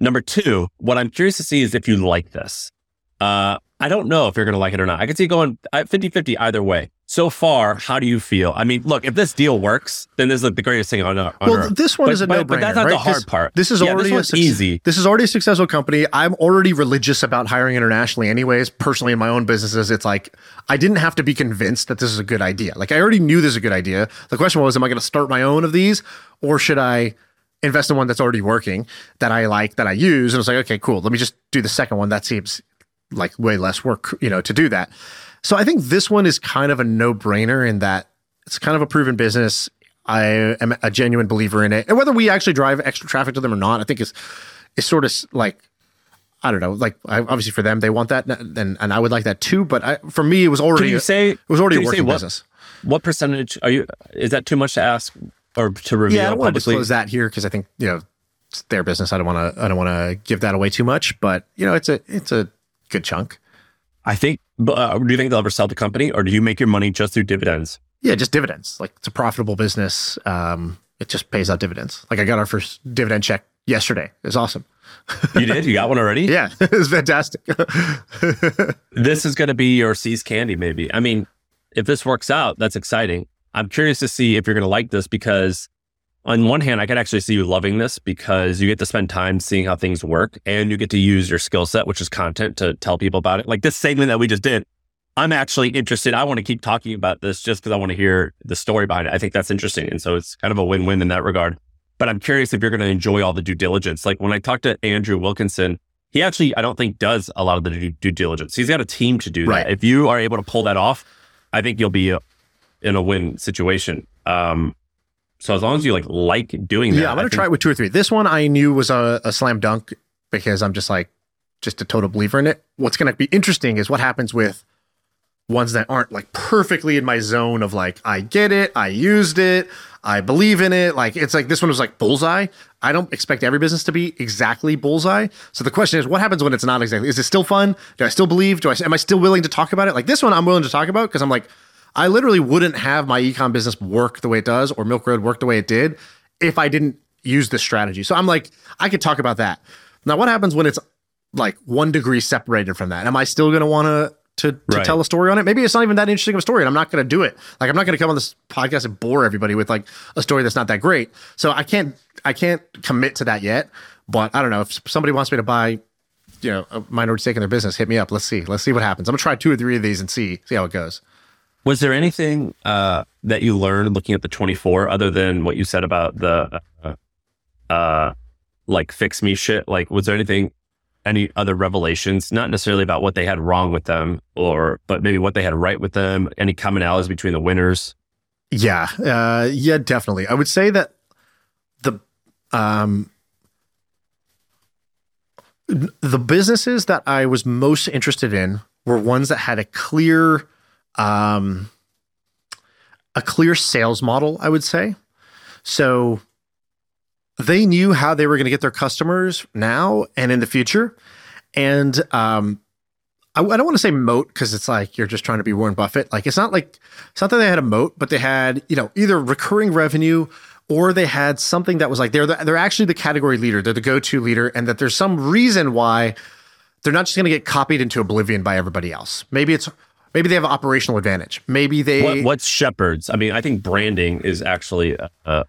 Number two, what I'm curious to see is if you like this. Uh, I don't know if you're going to like it or not. I can see going 50 50 either way. So far, how do you feel? I mean, look, if this deal works, then this is like the greatest thing on, on well, earth. this one but, is a no but that's not right? the hard part. This is yeah, already this a easy. This is already a successful company. I'm already religious about hiring internationally, anyways. Personally, in my own businesses, it's like I didn't have to be convinced that this is a good idea. Like I already knew this is a good idea. The question was, am I going to start my own of these, or should I? invest in one that's already working that I like that I use and it's like okay cool let me just do the second one that seems like way less work you know to do that so I think this one is kind of a no brainer in that it's kind of a proven business. I am a genuine believer in it. And whether we actually drive extra traffic to them or not, I think is is sort of like I don't know, like obviously for them they want that, and and I would like that too. But I, for me, it was already can you say it was already a working what, business. What percentage are you? Is that too much to ask or to reveal? Yeah, I don't want to disclose that here because I think you know it's their business. I don't want to I don't want to give that away too much. But you know, it's a it's a good chunk. I think. Uh, do you think they'll ever sell the company, or do you make your money just through dividends? Yeah, just dividends. Like it's a profitable business. Um, it just pays out dividends. Like I got our first dividend check yesterday. It's awesome. you did? You got one already? Yeah, it was fantastic. this is going to be your See's candy, maybe. I mean, if this works out, that's exciting. I'm curious to see if you're going to like this because on one hand, I can actually see you loving this because you get to spend time seeing how things work and you get to use your skill set, which is content to tell people about it. Like this segment that we just did, I'm actually interested. I want to keep talking about this just because I want to hear the story behind it. I think that's interesting. And so it's kind of a win win in that regard. But I'm curious if you're going to enjoy all the due diligence. Like when I talked to Andrew Wilkinson, he actually, I don't think, does a lot of the due, due diligence. He's got a team to do Right. that. If you are able to pull that off, I think you'll be uh in a win situation. Um, so as long as you like like doing that, yeah, I'm gonna try it with two or three. This one I knew was a, a slam dunk because I'm just like, just a total believer in it. What's going to be interesting is what happens with ones that aren't like perfectly in my zone of like I get it, I used it, I believe in it. Like it's like this one was like bullseye. I don't expect every business to be exactly bullseye. So the question is, what happens when it's not exactly? Is it still fun? Do I still believe? Do I am I still willing to talk about it? Like this one, I'm willing to talk about because I'm like, I literally wouldn't have my ecom business work the way it does or Milk Road work the way it did if I didn't use this strategy. So I'm like, I could talk about that. Now, what happens when it's like one degree separated from that? Am I still going to want to to, to Right. tell a story on it? Maybe it's not even that interesting of a story, and I'm not going to do it. Like I'm not going to come on this podcast and bore everybody with like a story that's not that great. So I can't I can't commit to that yet. But I don't know if somebody wants me to buy. You know, a minority stake in their business. Hit me up. Let's see. Let's see what happens. I'm gonna try two or three of these and see see how it goes. Was there anything uh, that you learned looking at the 24 other than what you said about the uh, uh, like fix me shit? Like, was there anything, any other revelations? Not necessarily about what they had wrong with them, or but maybe what they had right with them. Any commonalities between the winners? Yeah, uh, yeah, definitely. I would say that the um, the businesses that I was most interested in were ones that had a clear um, a clear sales model. I would say so. They knew how they were going to get their customers now and in the future, and um, I, I don't want to say moat because it's like you're just trying to be Warren Buffett. Like it's not like it's not that they had a moat, but they had you know either recurring revenue or they had something that was like they're the, they're actually the category leader, they're the go to leader, and that there's some reason why they're not just going to get copied into oblivion by everybody else. Maybe it's maybe they have an operational advantage. Maybe they What, what's Shepherds? I mean, I think branding is actually uh, uh,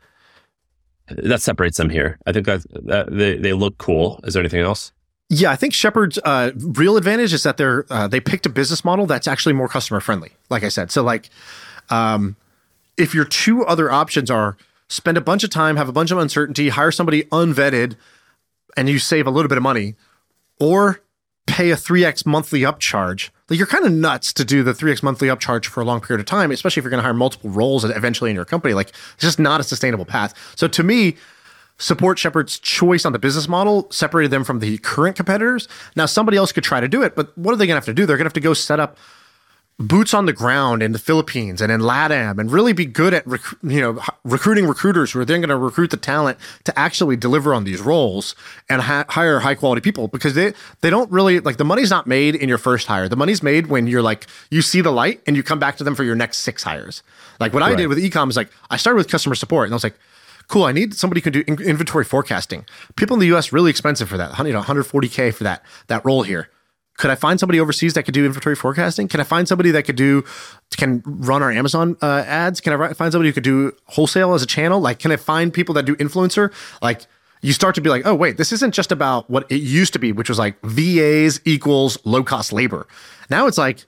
that separates them here. I think that, that they they look cool. Is there anything else? Yeah, I think Shepherd's uh, real advantage is that they're uh, they picked a business model that's actually more customer friendly. Like I said, so like, um, if your two other options are spend a bunch of time, have a bunch of uncertainty, hire somebody unvetted, and you save a little bit of money, or pay a three x monthly upcharge, like you're kind of nuts to do the three x monthly upcharge for a long period of time, especially if you're going to hire multiple roles eventually in your company. Like it's just not a sustainable path. So to me, support Shepherd's choice on the business model separated them from the current competitors. Now somebody else could try to do it, but what are they going to have to do? They're going to have to go set up boots on the ground in the Philippines and in LATAM and really be good at rec- you know recruiting recruiters who are then going to recruit the talent to actually deliver on these roles and ha- hire high quality people because they they don't really like the money's not made in your first hire. The money's made when you're like you see the light and you come back to them for your next six hires. Like what I did with ecom is like I started with customer support and I was like cool i need somebody who can do in- inventory forecasting people in the us really expensive for that you know 140k for that that role here could i find somebody overseas that could do inventory forecasting can i find somebody that could do can run our amazon uh, ads can i find somebody who could do wholesale as a channel like can i find people that do influencer like you start to be like oh wait this isn't just about what it used to be which was like vas equals low cost labor now it's like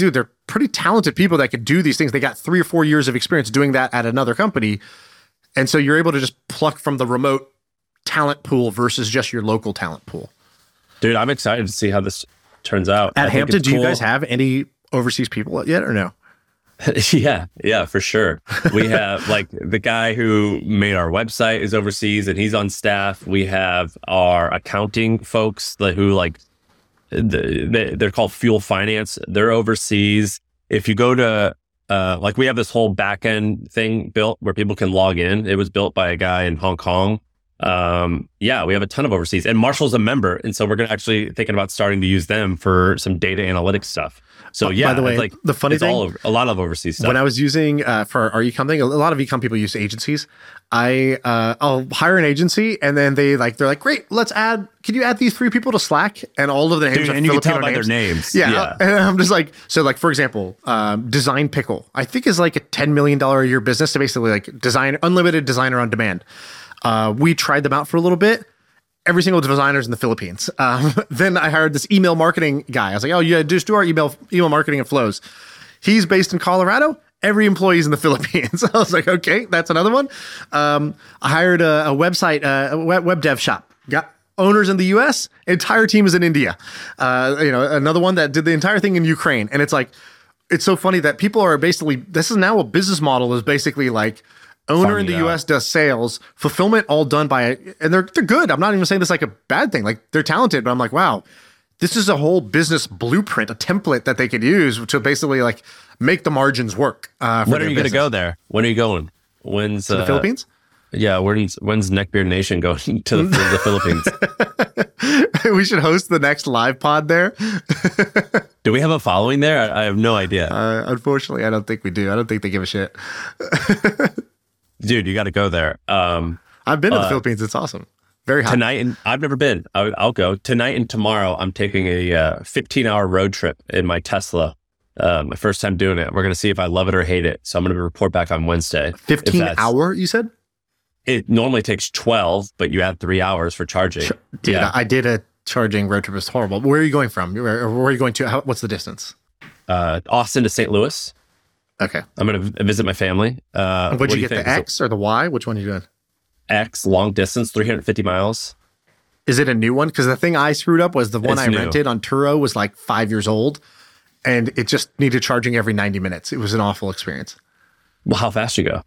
dude, they're pretty talented people that could do these things. They got three or four years of experience doing that at another company. And so you're able to just pluck from the remote talent pool versus just your local talent pool. Dude, I'm excited to see how this turns out. At think Hampton, do you guys have any overseas people yet or no? yeah, yeah, for sure. We have like the guy who made our website is overseas and he's on staff. We have our accounting folks that who like the, they, they're called Fuel Finance. They're overseas. If you go to uh, like we have this whole back end thing built where people can log in. It was built by a guy in Hong Kong. Um, yeah, we have a ton of overseas, and Marshall's a member, and so we're gonna actually thinking about starting to use them for some data analytics stuff. So yeah, by the way, like the funny thing- over, a lot of overseas stuff. When I was using uh, for our ecom thing, a lot of ecom people use agencies. I uh, I'll hire an agency and then they like they're like, great, let's add. Can you add these three people to Slack? And all of the names Dude, are and you can tell by names. their names. Yeah, Yeah. and I'm just like, so like for example, um, Design Pickle, I think is like a ten million dollar a year business to basically like design unlimited designer on demand. Uh, we tried them out for a little bit. Every single designer's in the Philippines. Um, then I hired this email marketing guy. I was like, oh, yeah, just do our email email marketing and flows. He's based in Colorado. Every employee's in the Philippines. I was like, okay, that's another one. Um, I hired a, a website, uh, web dev shop. Got owners in the U.S. Entire team is in India. Uh, you know, another one that did the entire thing in Ukraine. And it's like, it's so funny that people are basically. This is now a business model. Is basically like owner in the out. U.S. does sales, fulfillment all done by, and they're they're good. I'm not even saying this like a bad thing. Like they're talented, but I'm like, wow, this is a whole business blueprint, a template that they could use to basically like make the margins work. Uh, for when are you going to go there? When are you going? When's to the uh, Philippines? Yeah, when's when's Neckbeard Nation going to the, the Philippines? we should host the next live pod there. Do we have a following there? I, I have no idea, Uh, unfortunately, I don't think we do. I don't think they give a shit. Dude. You got to go there. Um, I've been to the Uh, Philippines. It's awesome. Very hot. tonight and I've never been. I, I'll go tonight and tomorrow. I'm taking a uh, 15 hour road trip in my Tesla. Uh, my first time doing it. We're gonna see if I love it or hate it. So I'm gonna report back on Wednesday. 15 hour, you said? It normally takes 12, but you add three hours for charging. Dude, Yeah. I did a charging road trip. It's horrible. Where are you going from? Where, where are you going to? How, what's the distance? Uh, Austin to St. Louis. Okay. I'm gonna visit my family. Uh, Would what you get think? the So X or the Y? Which one are you doing? X long distance, 350 miles. Is it a new one? Because the thing I screwed up was the one It's I new. rented on Turo was like five years old, and it just needed charging every ninety minutes. It was an awful experience. Well, how fast you go?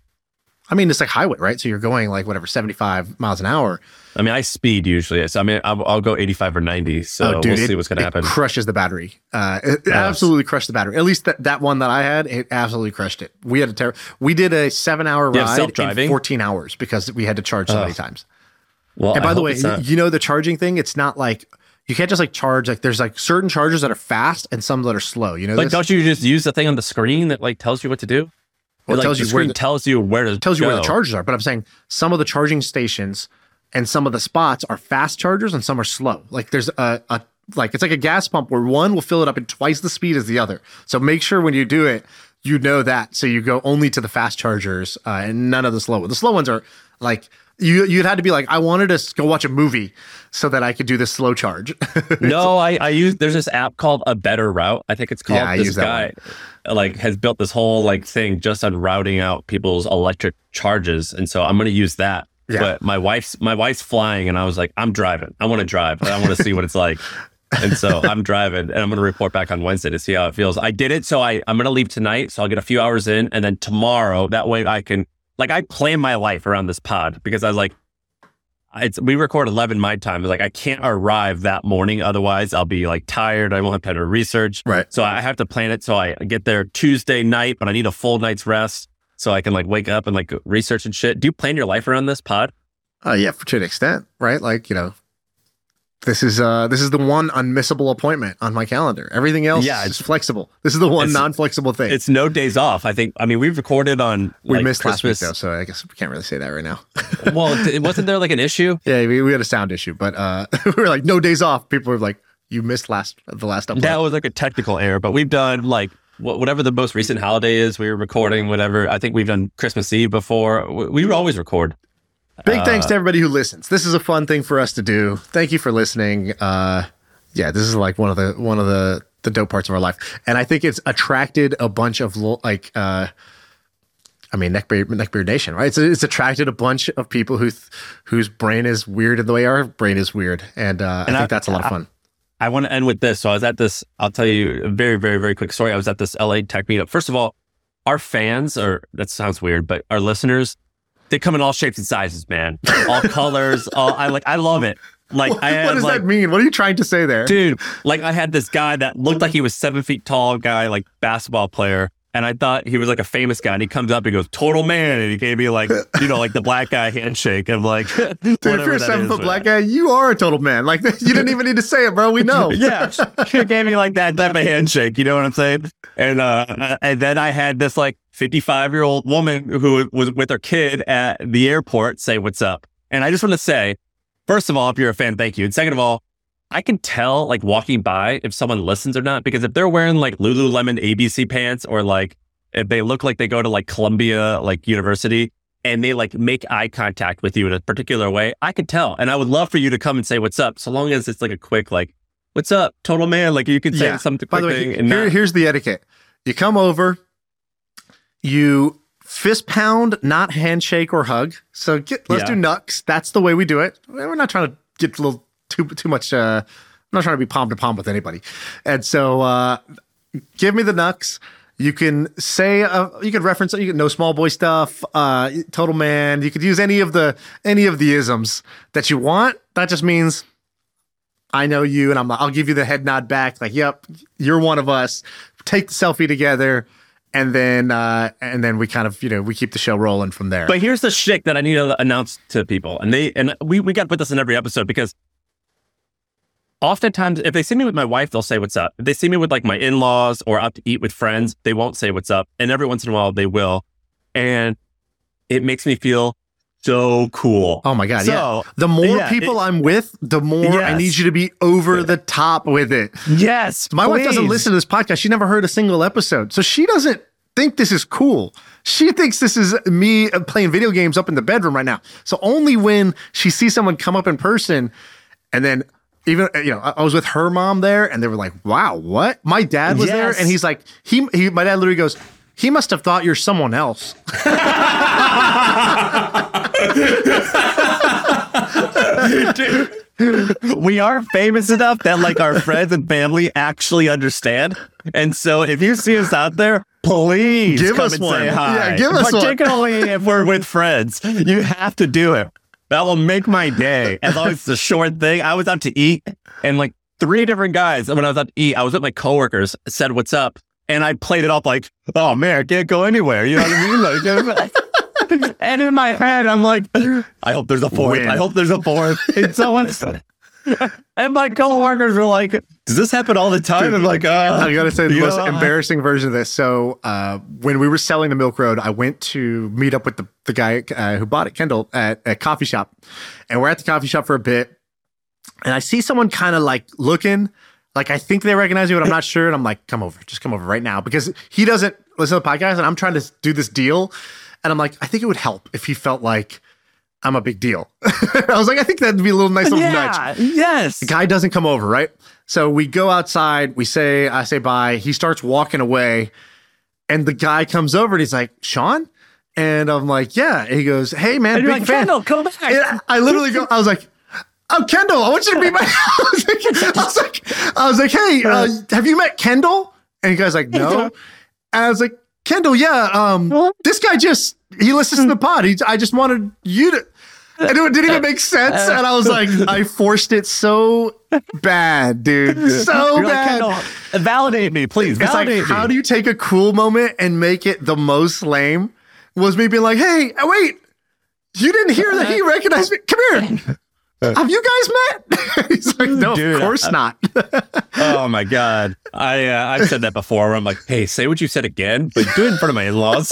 I mean, it's like highway, right? So you're going like whatever seventy five miles an hour. I mean, I speed usually. So I mean, I'll, I'll go 85 or 90. So we'll Oh, it, see what's gonna happen. crushes the battery. Uh, it, absolutely crushed the battery. At least that, that one that I had, it absolutely crushed it. We had a ter- we did a seven hour ride in self-driving? fourteen hours because we had to charge so many times. well, And I by the way, not- you know the charging thing. It's not like you can't just like charge. Like there's like certain chargers that are fast and some that are slow. You know, like, this? don't you just use the thing on the screen that like tells you what to do? Well, it like, tells you where the- tells you where to tells you where the go. chargers are. But I'm saying some of the charging stations and some of the spots are fast chargers and some are slow. Like there's a, a like it's like a gas pump where one will fill it up at twice the speed as the other. So make sure when you do it, you know that. So you go only to the fast chargers uh, and none of the slow ones. The slow ones are like you you'd had to be like I wanted to go watch a movie so that I could do this slow charge. no, I, I use there's this app called A Better Route. I think it's called. Yeah, I this use that guy uh, like has built this whole like thing just on routing out people's electric charges, and so I'm going to use that. Yeah. But my wife's my wife's flying, and I was like, I'm driving. I want to drive. I want to see what it's like. And so I'm driving, and I'm going to report back on Wednesday to see how it feels. I did it, so I I'm going to leave tonight, so I'll get a few hours in, and then tomorrow that way I can like I plan my life around this pod because I was like, it's we record 11 my time. Like I can't arrive that morning. Otherwise I'll be like tired. I won't have time to research. Right. So I have to plan it. So I get there Tuesday night, but I need a full night's rest so I can like wake up and like research and shit. Do you plan your life around this pod? Uh, yeah, for to an extent, right? Like you know, this is uh this is the one unmissable appointment on my calendar. Everything else, Yeah, yeah, it's- is flexible. This is the one non-flexible thing. It's no days off. I think, I mean, we've recorded on we like, missed last week Christmas. though, so I guess we can't really say that right now. well, th- wasn't there like an issue? yeah, we, we had a sound issue, but uh we were like no days off. People were like, you missed last the last upload. That was like a technical error, but we've done like whatever the most recent holiday is. We were recording whatever. I think we've done Christmas Eve before. We, we always record. Big thanks uh, to everybody who listens. This is a fun thing for us to do. Thank you for listening. Uh, yeah, this is like one of the one of the the dope parts of our life, and I think it's attracted a bunch of like. uh I mean, neckbeard, neckbeard nation, right? It's, it's attracted a bunch of people who th- whose brain is weird in the way our brain is weird, and, uh, And I I- think that's a lot of fun. I want to end with this. So I was at this, I'll tell you a very, very, very quick story. I was at this LA tech meetup. First of all, our fans are, that sounds weird, but our listeners, they come in all shapes and sizes, man. All colors. All, I like, I love it. Like, What, I had what does like, that mean? What are you trying to say there? dude, like I had this guy that looked like he was seven feet tall guy, like basketball player. And I thought he was like a famous guy. And he comes up, he goes, total man. And he gave me like, you know, like the black guy handshake. I'm like, Dude, if you're a seven foot black guy, you are a total man. Like you didn't even need to say it, bro. We know. yeah, she gave me like that type of handshake. You know what I'm saying? And uh, and then I had this like 55 year old woman who was with her kid at the airport say, "What's up?" And I just want to say, first of all, if you're a fan, thank you. And second of all, I can tell like walking by if someone listens or not because if they're wearing like Lululemon ABC pants or like if they look like they go to like Columbia like University and they like make eye contact with you in a particular way, I can tell. And I would love for you to come and say what's up, so long as it's like a quick like, "What's up, total man?" Like you can say Yeah. something By quick the way, here, here's the etiquette. You come over, you fist pound, not handshake or hug. So get, let's Yeah. do knucks. That's the way we do it. We're not trying to get a little too too much. Uh, I'm not trying to be palm to palm with anybody. And so, uh, give me the knucks. You can say uh, you could reference you can know small boy stuff, uh, total man. You could use any of the any of the isms that you want. That just means I know you, and I'm like, I'll give you the head nod back. Like, yep, you're one of us. Take the selfie together, and then uh, and then we kind of you know we keep the show rolling from there. But here's the shtick that I need to announce to people, and they and we we got to put this in every episode because oftentimes if they see me with my wife, they'll say what's up. If they see me with like my in laws or out to eat with friends, they won't say what's up, and every once in a while they will, and it makes me feel so cool. Oh my god! So, yeah, the more yeah, people it- I'm with, the more I need you to be over the top with it. Yes, My wife doesn't listen to this podcast. She never heard a single episode, so she doesn't think this is cool. She thinks this is me uh, playing video games up in the bedroom right now. So only when she sees someone come up in person, and then even you know, I I was with her mom there, and they were like, "Wow, what?" My dad was there, and he's like, "He, he." My dad literally goes. He must have thought you're someone else. we are famous enough that like our friends and family actually understand. And so if you see us out there, please Give come us and one. say hi. Yeah, give us one. Particularly if we're with friends. You have to do it. That will make my day. As long as it's a short thing. I was out to eat and like three different guys when I was out to eat, I was with my coworkers, said what's up. And I played it off like, oh man, I can't go anywhere. You know what I mean? Like, and in my head, I'm like, I hope there's a fourth. Win. I hope there's a fourth. And someone and my coworkers were like, "Does this happen all the time?" I'm like, uh, I gotta say the most know, embarrassing version of this. So uh, when we were selling the Milk Road, I went to meet up with the, the guy uh, who bought it, Kendall, at a coffee shop, and we're at the coffee shop for a bit, and I see someone kind of like looking, like I think they recognize me, but I'm not sure, and I'm like, "Come over, just come over right now," because he doesn't listen to the podcast, and I'm trying to do this deal, and I'm like, I think it would help if he felt like I'm a big deal. I was like, I think that'd be a little nice little nudge. yeah, yes. The guy doesn't come over, right? So we go outside, we say, I say bye. He starts walking away, and the guy comes over and he's like, Shaan? And I'm like, yeah. And he goes, Hey man, And big you're like, fan. Kendall, come back. And I literally go, I was like, Oh, Kendall, I want you to be my I was like, I was like, I was like, hey, uh, have you met Kendall? And the guy's like, no. And I was like, Kendall, yeah, um, this guy just he listens to the pod. He, I just wanted you to and it didn't even make sense. And I was like, I forced it so bad, dude. So You're bad. Kendall, validate me, please. it's like, Validate how do you take a cool moment and make it the most lame? Was me being like, hey, uh, wait, you didn't hear that he recognized me? Come here. Have you guys met? He's like, no, Dude, of course I- not. oh my god, I uh, I've said that before. Where I'm like, hey, say what you said again, but do it in front of my in-laws.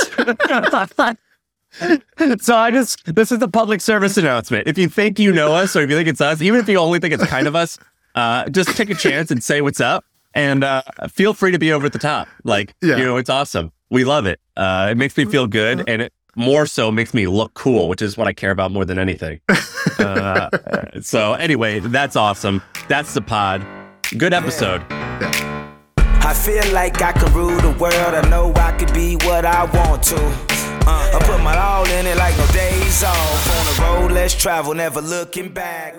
So I just this is a public service announcement. If you think you know us, or if you think it's us, even if you only think it's kind of us, uh, just take a chance and say what's up, and uh, feel free to be over at the top. Like, Yeah. you know, it's awesome. We love it. Uh, it makes me feel good, and it more so makes me look cool, which is what I care about more than anything. Uh, so anyway, that's awesome. That's the pod. Good episode. I feel like I can rule the world. I know I could be what I want to. Uh, I put my all in it like no days off. On the road, let's travel, never looking back.